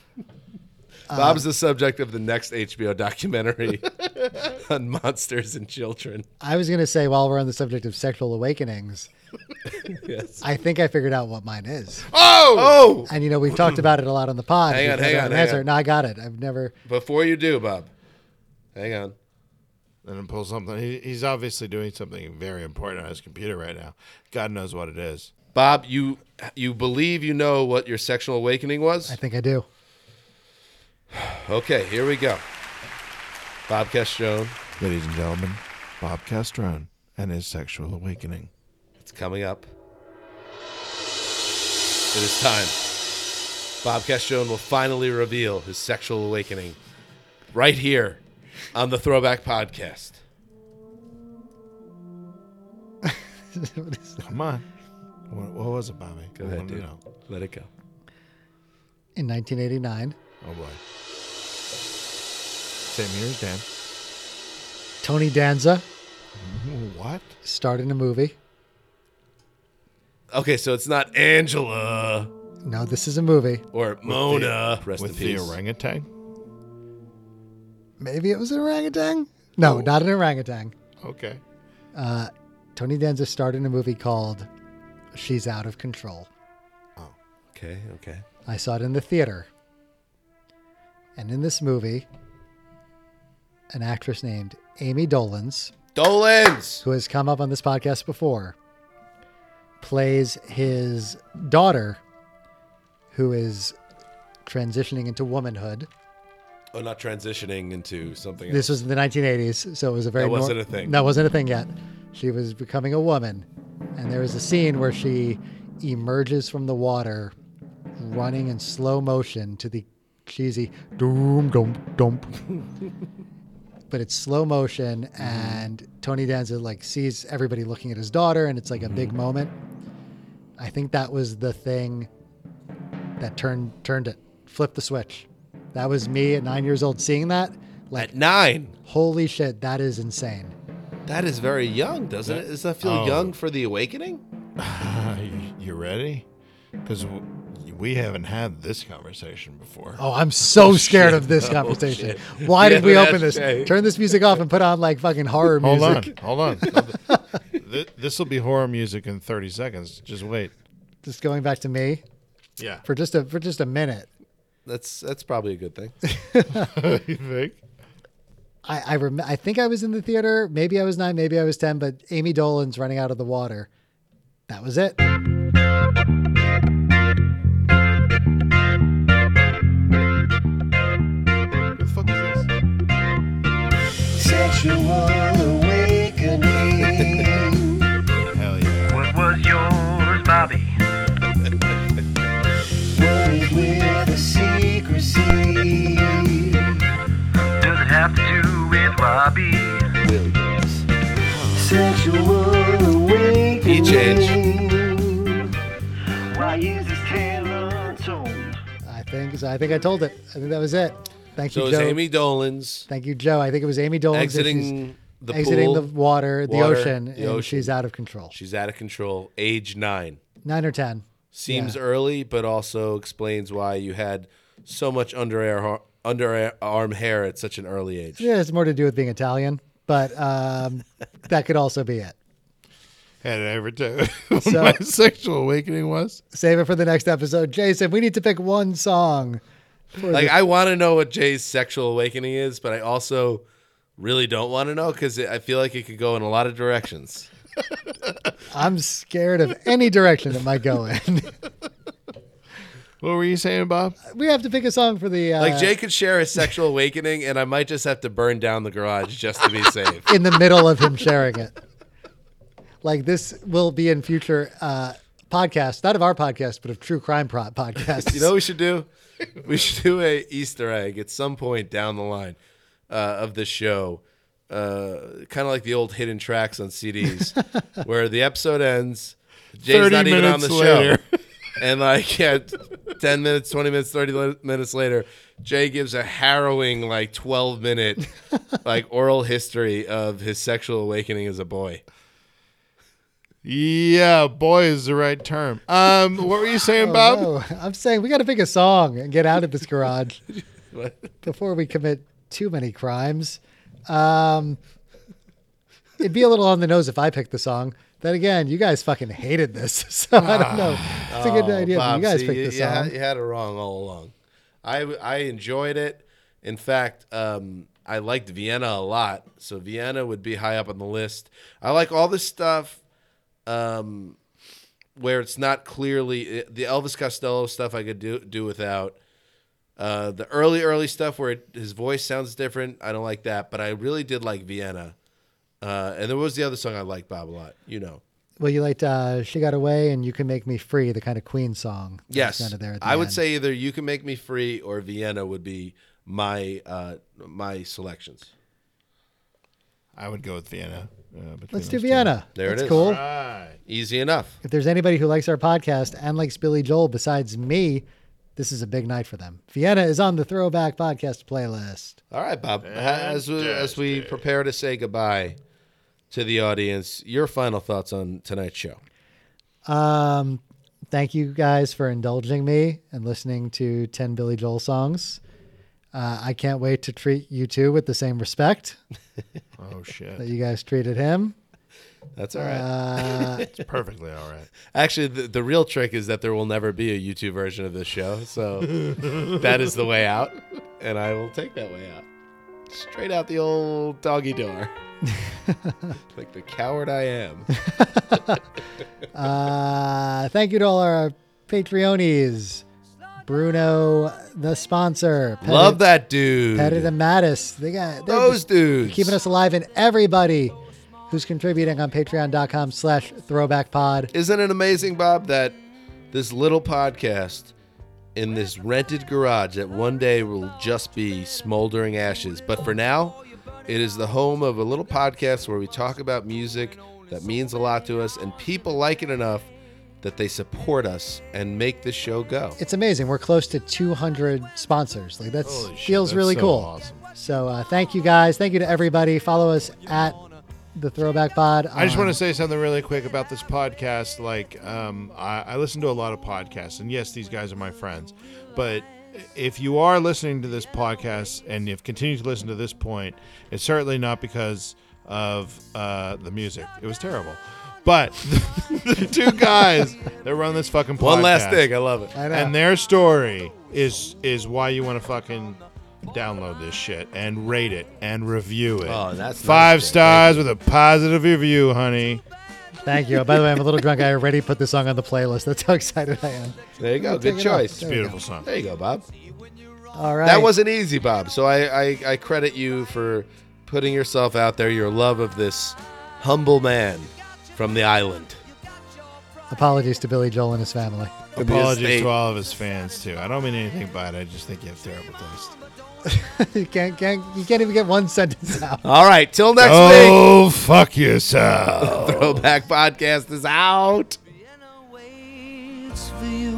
Bob's the subject of the next HBO documentary on monsters and children. I was gonna say while we're on the subject of sexual awakenings, Yes. I think I figured out what mine is. Oh, Oh, And you know, we've talked about it a lot on the pod. Hang on, because hang I on, have an hang answer. on. No, I got it. I've never. before you do, Bob, hang on. and then pull something. He, he's obviously doing something very important on his computer right now. God knows what it is. Bob, you you believe you know what your sexual awakening was? I think I do. Okay, here we go. Bob Castrone. Ladies and gentlemen, Bob Castrone and his sexual awakening. It's coming up. It is time. Bob Castrone will finally reveal his sexual awakening right here on the Throwback Podcast. Come on. What, what was it, Bobby? Go I ahead, wanna dude. know. Let it go. In 1989, Oh boy. Same year as Dan. Tony Danza What? starred in a movie. Okay, so it's not Angela No, this is a movie. or Mona. Rest With in the peace. orangutan? Maybe it was an orangutan. No, oh. not an orangutan. Okay. Uh, Tony Danza starred in a movie called She's Out of Control. Oh, okay, okay. I saw it in the theater. And in this movie, an actress named Ami Dolenz, Dolenz. who has come up on this podcast before, plays his daughter, who is transitioning into womanhood. Oh, not transitioning into something. This was in the 1980s, so it was a very That wasn't a thing. That wasn't a thing yet. She was becoming a woman, and there was a scene where she emerges from the water, running in slow motion to the cheesy doom dump dump. but it's slow motion, mm-hmm. and Tony Danza like sees everybody looking at his daughter, and it's like a big mm-hmm. moment. I think that was the thing that turned turned it, flipped the switch. That was me at nine years old seeing that. Like At nine. Holy shit, that is insane. That is very young, doesn't it? Does that feel Oh. young for the awakening? you ready? Because we haven't had this conversation before. Oh, I'm so oh, scared of this oh, conversation. Why Yeah, did we open this? Jay. Turn this music off and put on like fucking horror Hold music. on, hold on. this will be horror music in 30 seconds. Just wait. Just going back to me Yeah. for just a for just a minute. That's that's probably a good thing. you think? I I, rem- I think I was in the theater. Maybe I was nine. Maybe I was ten. But Ami Dolenz running out of the water. That was it. Who the fuck is this? Sexual with Robbie? Sexual awakening. Each age. Why is this tale untold? I think so. I think I told it. I think that was it. Thank So you, it was Joe. Ami Dolenz Thank you, Joe. I think it was Ami Dolenz. exiting the exiting pool. the water, the water, ocean, the and ocean. she's out of control. She's out of control. Age nine. Nine or ten. Seems Yeah. early, but also explains why you had so much under underarm hair at such an early age. Yeah, it's more to do with being Italian, but um, that could also be it. Had I ever tell So- my sexual awakening was? Save it for the next episode. Jason, we need to pick one song. Like the- I want to know what Jay's sexual awakening is, but I also really don't want to know because I feel like it could go in a lot of directions. I'm scared of any direction it might go in. What were you saying, Bob? we have to pick a song for the uh, Like Jay could share his sexual awakening, and I might just have to burn down the garage just to be safe. in the middle of him sharing it. Like this will be in future uh, podcasts, not of our podcast, but of true crime pro- podcasts. You know what we should do? We should do a Easter egg at some point down the line uh, of the show, uh, kind of like the old hidden tracks on CDs, where the episode ends. Jay's 30 not even on the later. show, and like yeah, ten minutes, twenty minutes, thirty li- minutes later, Jay gives a harrowing like twelve minute like oral history of his sexual awakening as a boy. Yeah, boy is the right term. Um, what were you saying, Bob? Oh, I'm saying we got to pick a song and get out of this garage before we commit too many crimes. Um, it'd be a little on the nose if I picked the song. Then again, you guys fucking hated this, so I don't know. It's a good idea. Bob, you guys see, picked you, the you had, song. you had it wrong all along. I I enjoyed it. In fact, um, I liked Vienna a lot, so Vienna would be high up on the list. I like all this stuff um, where it's not clearly the Elvis Costello stuff. I could do do without. Uh, the early early stuff where it, his voice sounds different, I don't like that. But I really did like Vienna. Uh, and there was the other song I liked, Bob, a lot. You know. Well, you liked uh, "She Got Away" and "You Can Make Me Free," the kind of Queen song. Yes, kinda there the I would end. say either "You Can Make Me Free" or "Vienna" would be my uh, my selections. I would go with Vienna. Uh, Let's do those two. Vienna. There it That's is. cool. Right. Easy enough. If there's anybody who likes our podcast and likes Billy Joel besides me, this is a big night for them. Vienna is on the Throwback Podcast playlist. All right, Bob. As as we prepare to say goodbye to the audience, your final thoughts on tonight's show. Um, thank you guys for indulging me and listening to 10 Billy Joel songs. Uh, I can't wait to treat you two with the same respect Oh shit. that you guys treated him. That's all right. Uh, It's perfectly all right. Actually, the, the real trick is that there will never be a YouTube version of this show, so that is the way out, and I will take that way out, straight out the old doggy door, like the coward I am. uh, thank you to all our Patreonies Bruno, the sponsor. Pettit- Love that dude. Pettit and Mattis. They got Those dudes. keeping us alive, and everybody who's contributing on patreon.com slash throwback pod. Isn't it amazing, Bob, that this little podcast in this rented garage that one day will just be smoldering ashes. But for now, it is the home of a little podcast where we talk about music that means a lot to us, and people like it enough that they support us and make the show go. It's amazing. We're close to 200 sponsors. Like shit, feels that's really so cool. awesome. So uh, thank you guys. Thank you to everybody. Follow us at the Throwback Pod. I just want to say something really quick about this podcast. Like, um, I, I listen to a lot of podcasts, and yes, these guys are my friends. But if you are listening to this podcast and you've continued to listen to this point, it's certainly not because of uh, the music. It was terrible. But the two guys that run this fucking podcast, One last thing, I love it. I know. and their story is is why you want to fucking download this shit and rate it and review it. Oh, that's five nice, Jay. stars with a positive review, honey. Thank you. By the way, I'm a little drunk. I already put the song on the playlist. That's how excited I am. There you go. Take Good it off. choice. There we Beautiful go. song. There you go, Bob. All right. That wasn't easy, Bob. So I, I, I credit you for putting yourself out there, your love of this humble man from the island. Apologies to Billy Joel and his family. Apologies to all of his fans too. I don't mean anything by it. I just think you have terrible taste. you can't, can't you can't even get one sentence out. All right, till next oh, week. Oh, fuck yourself. Throwback Podcast is out. waits for you.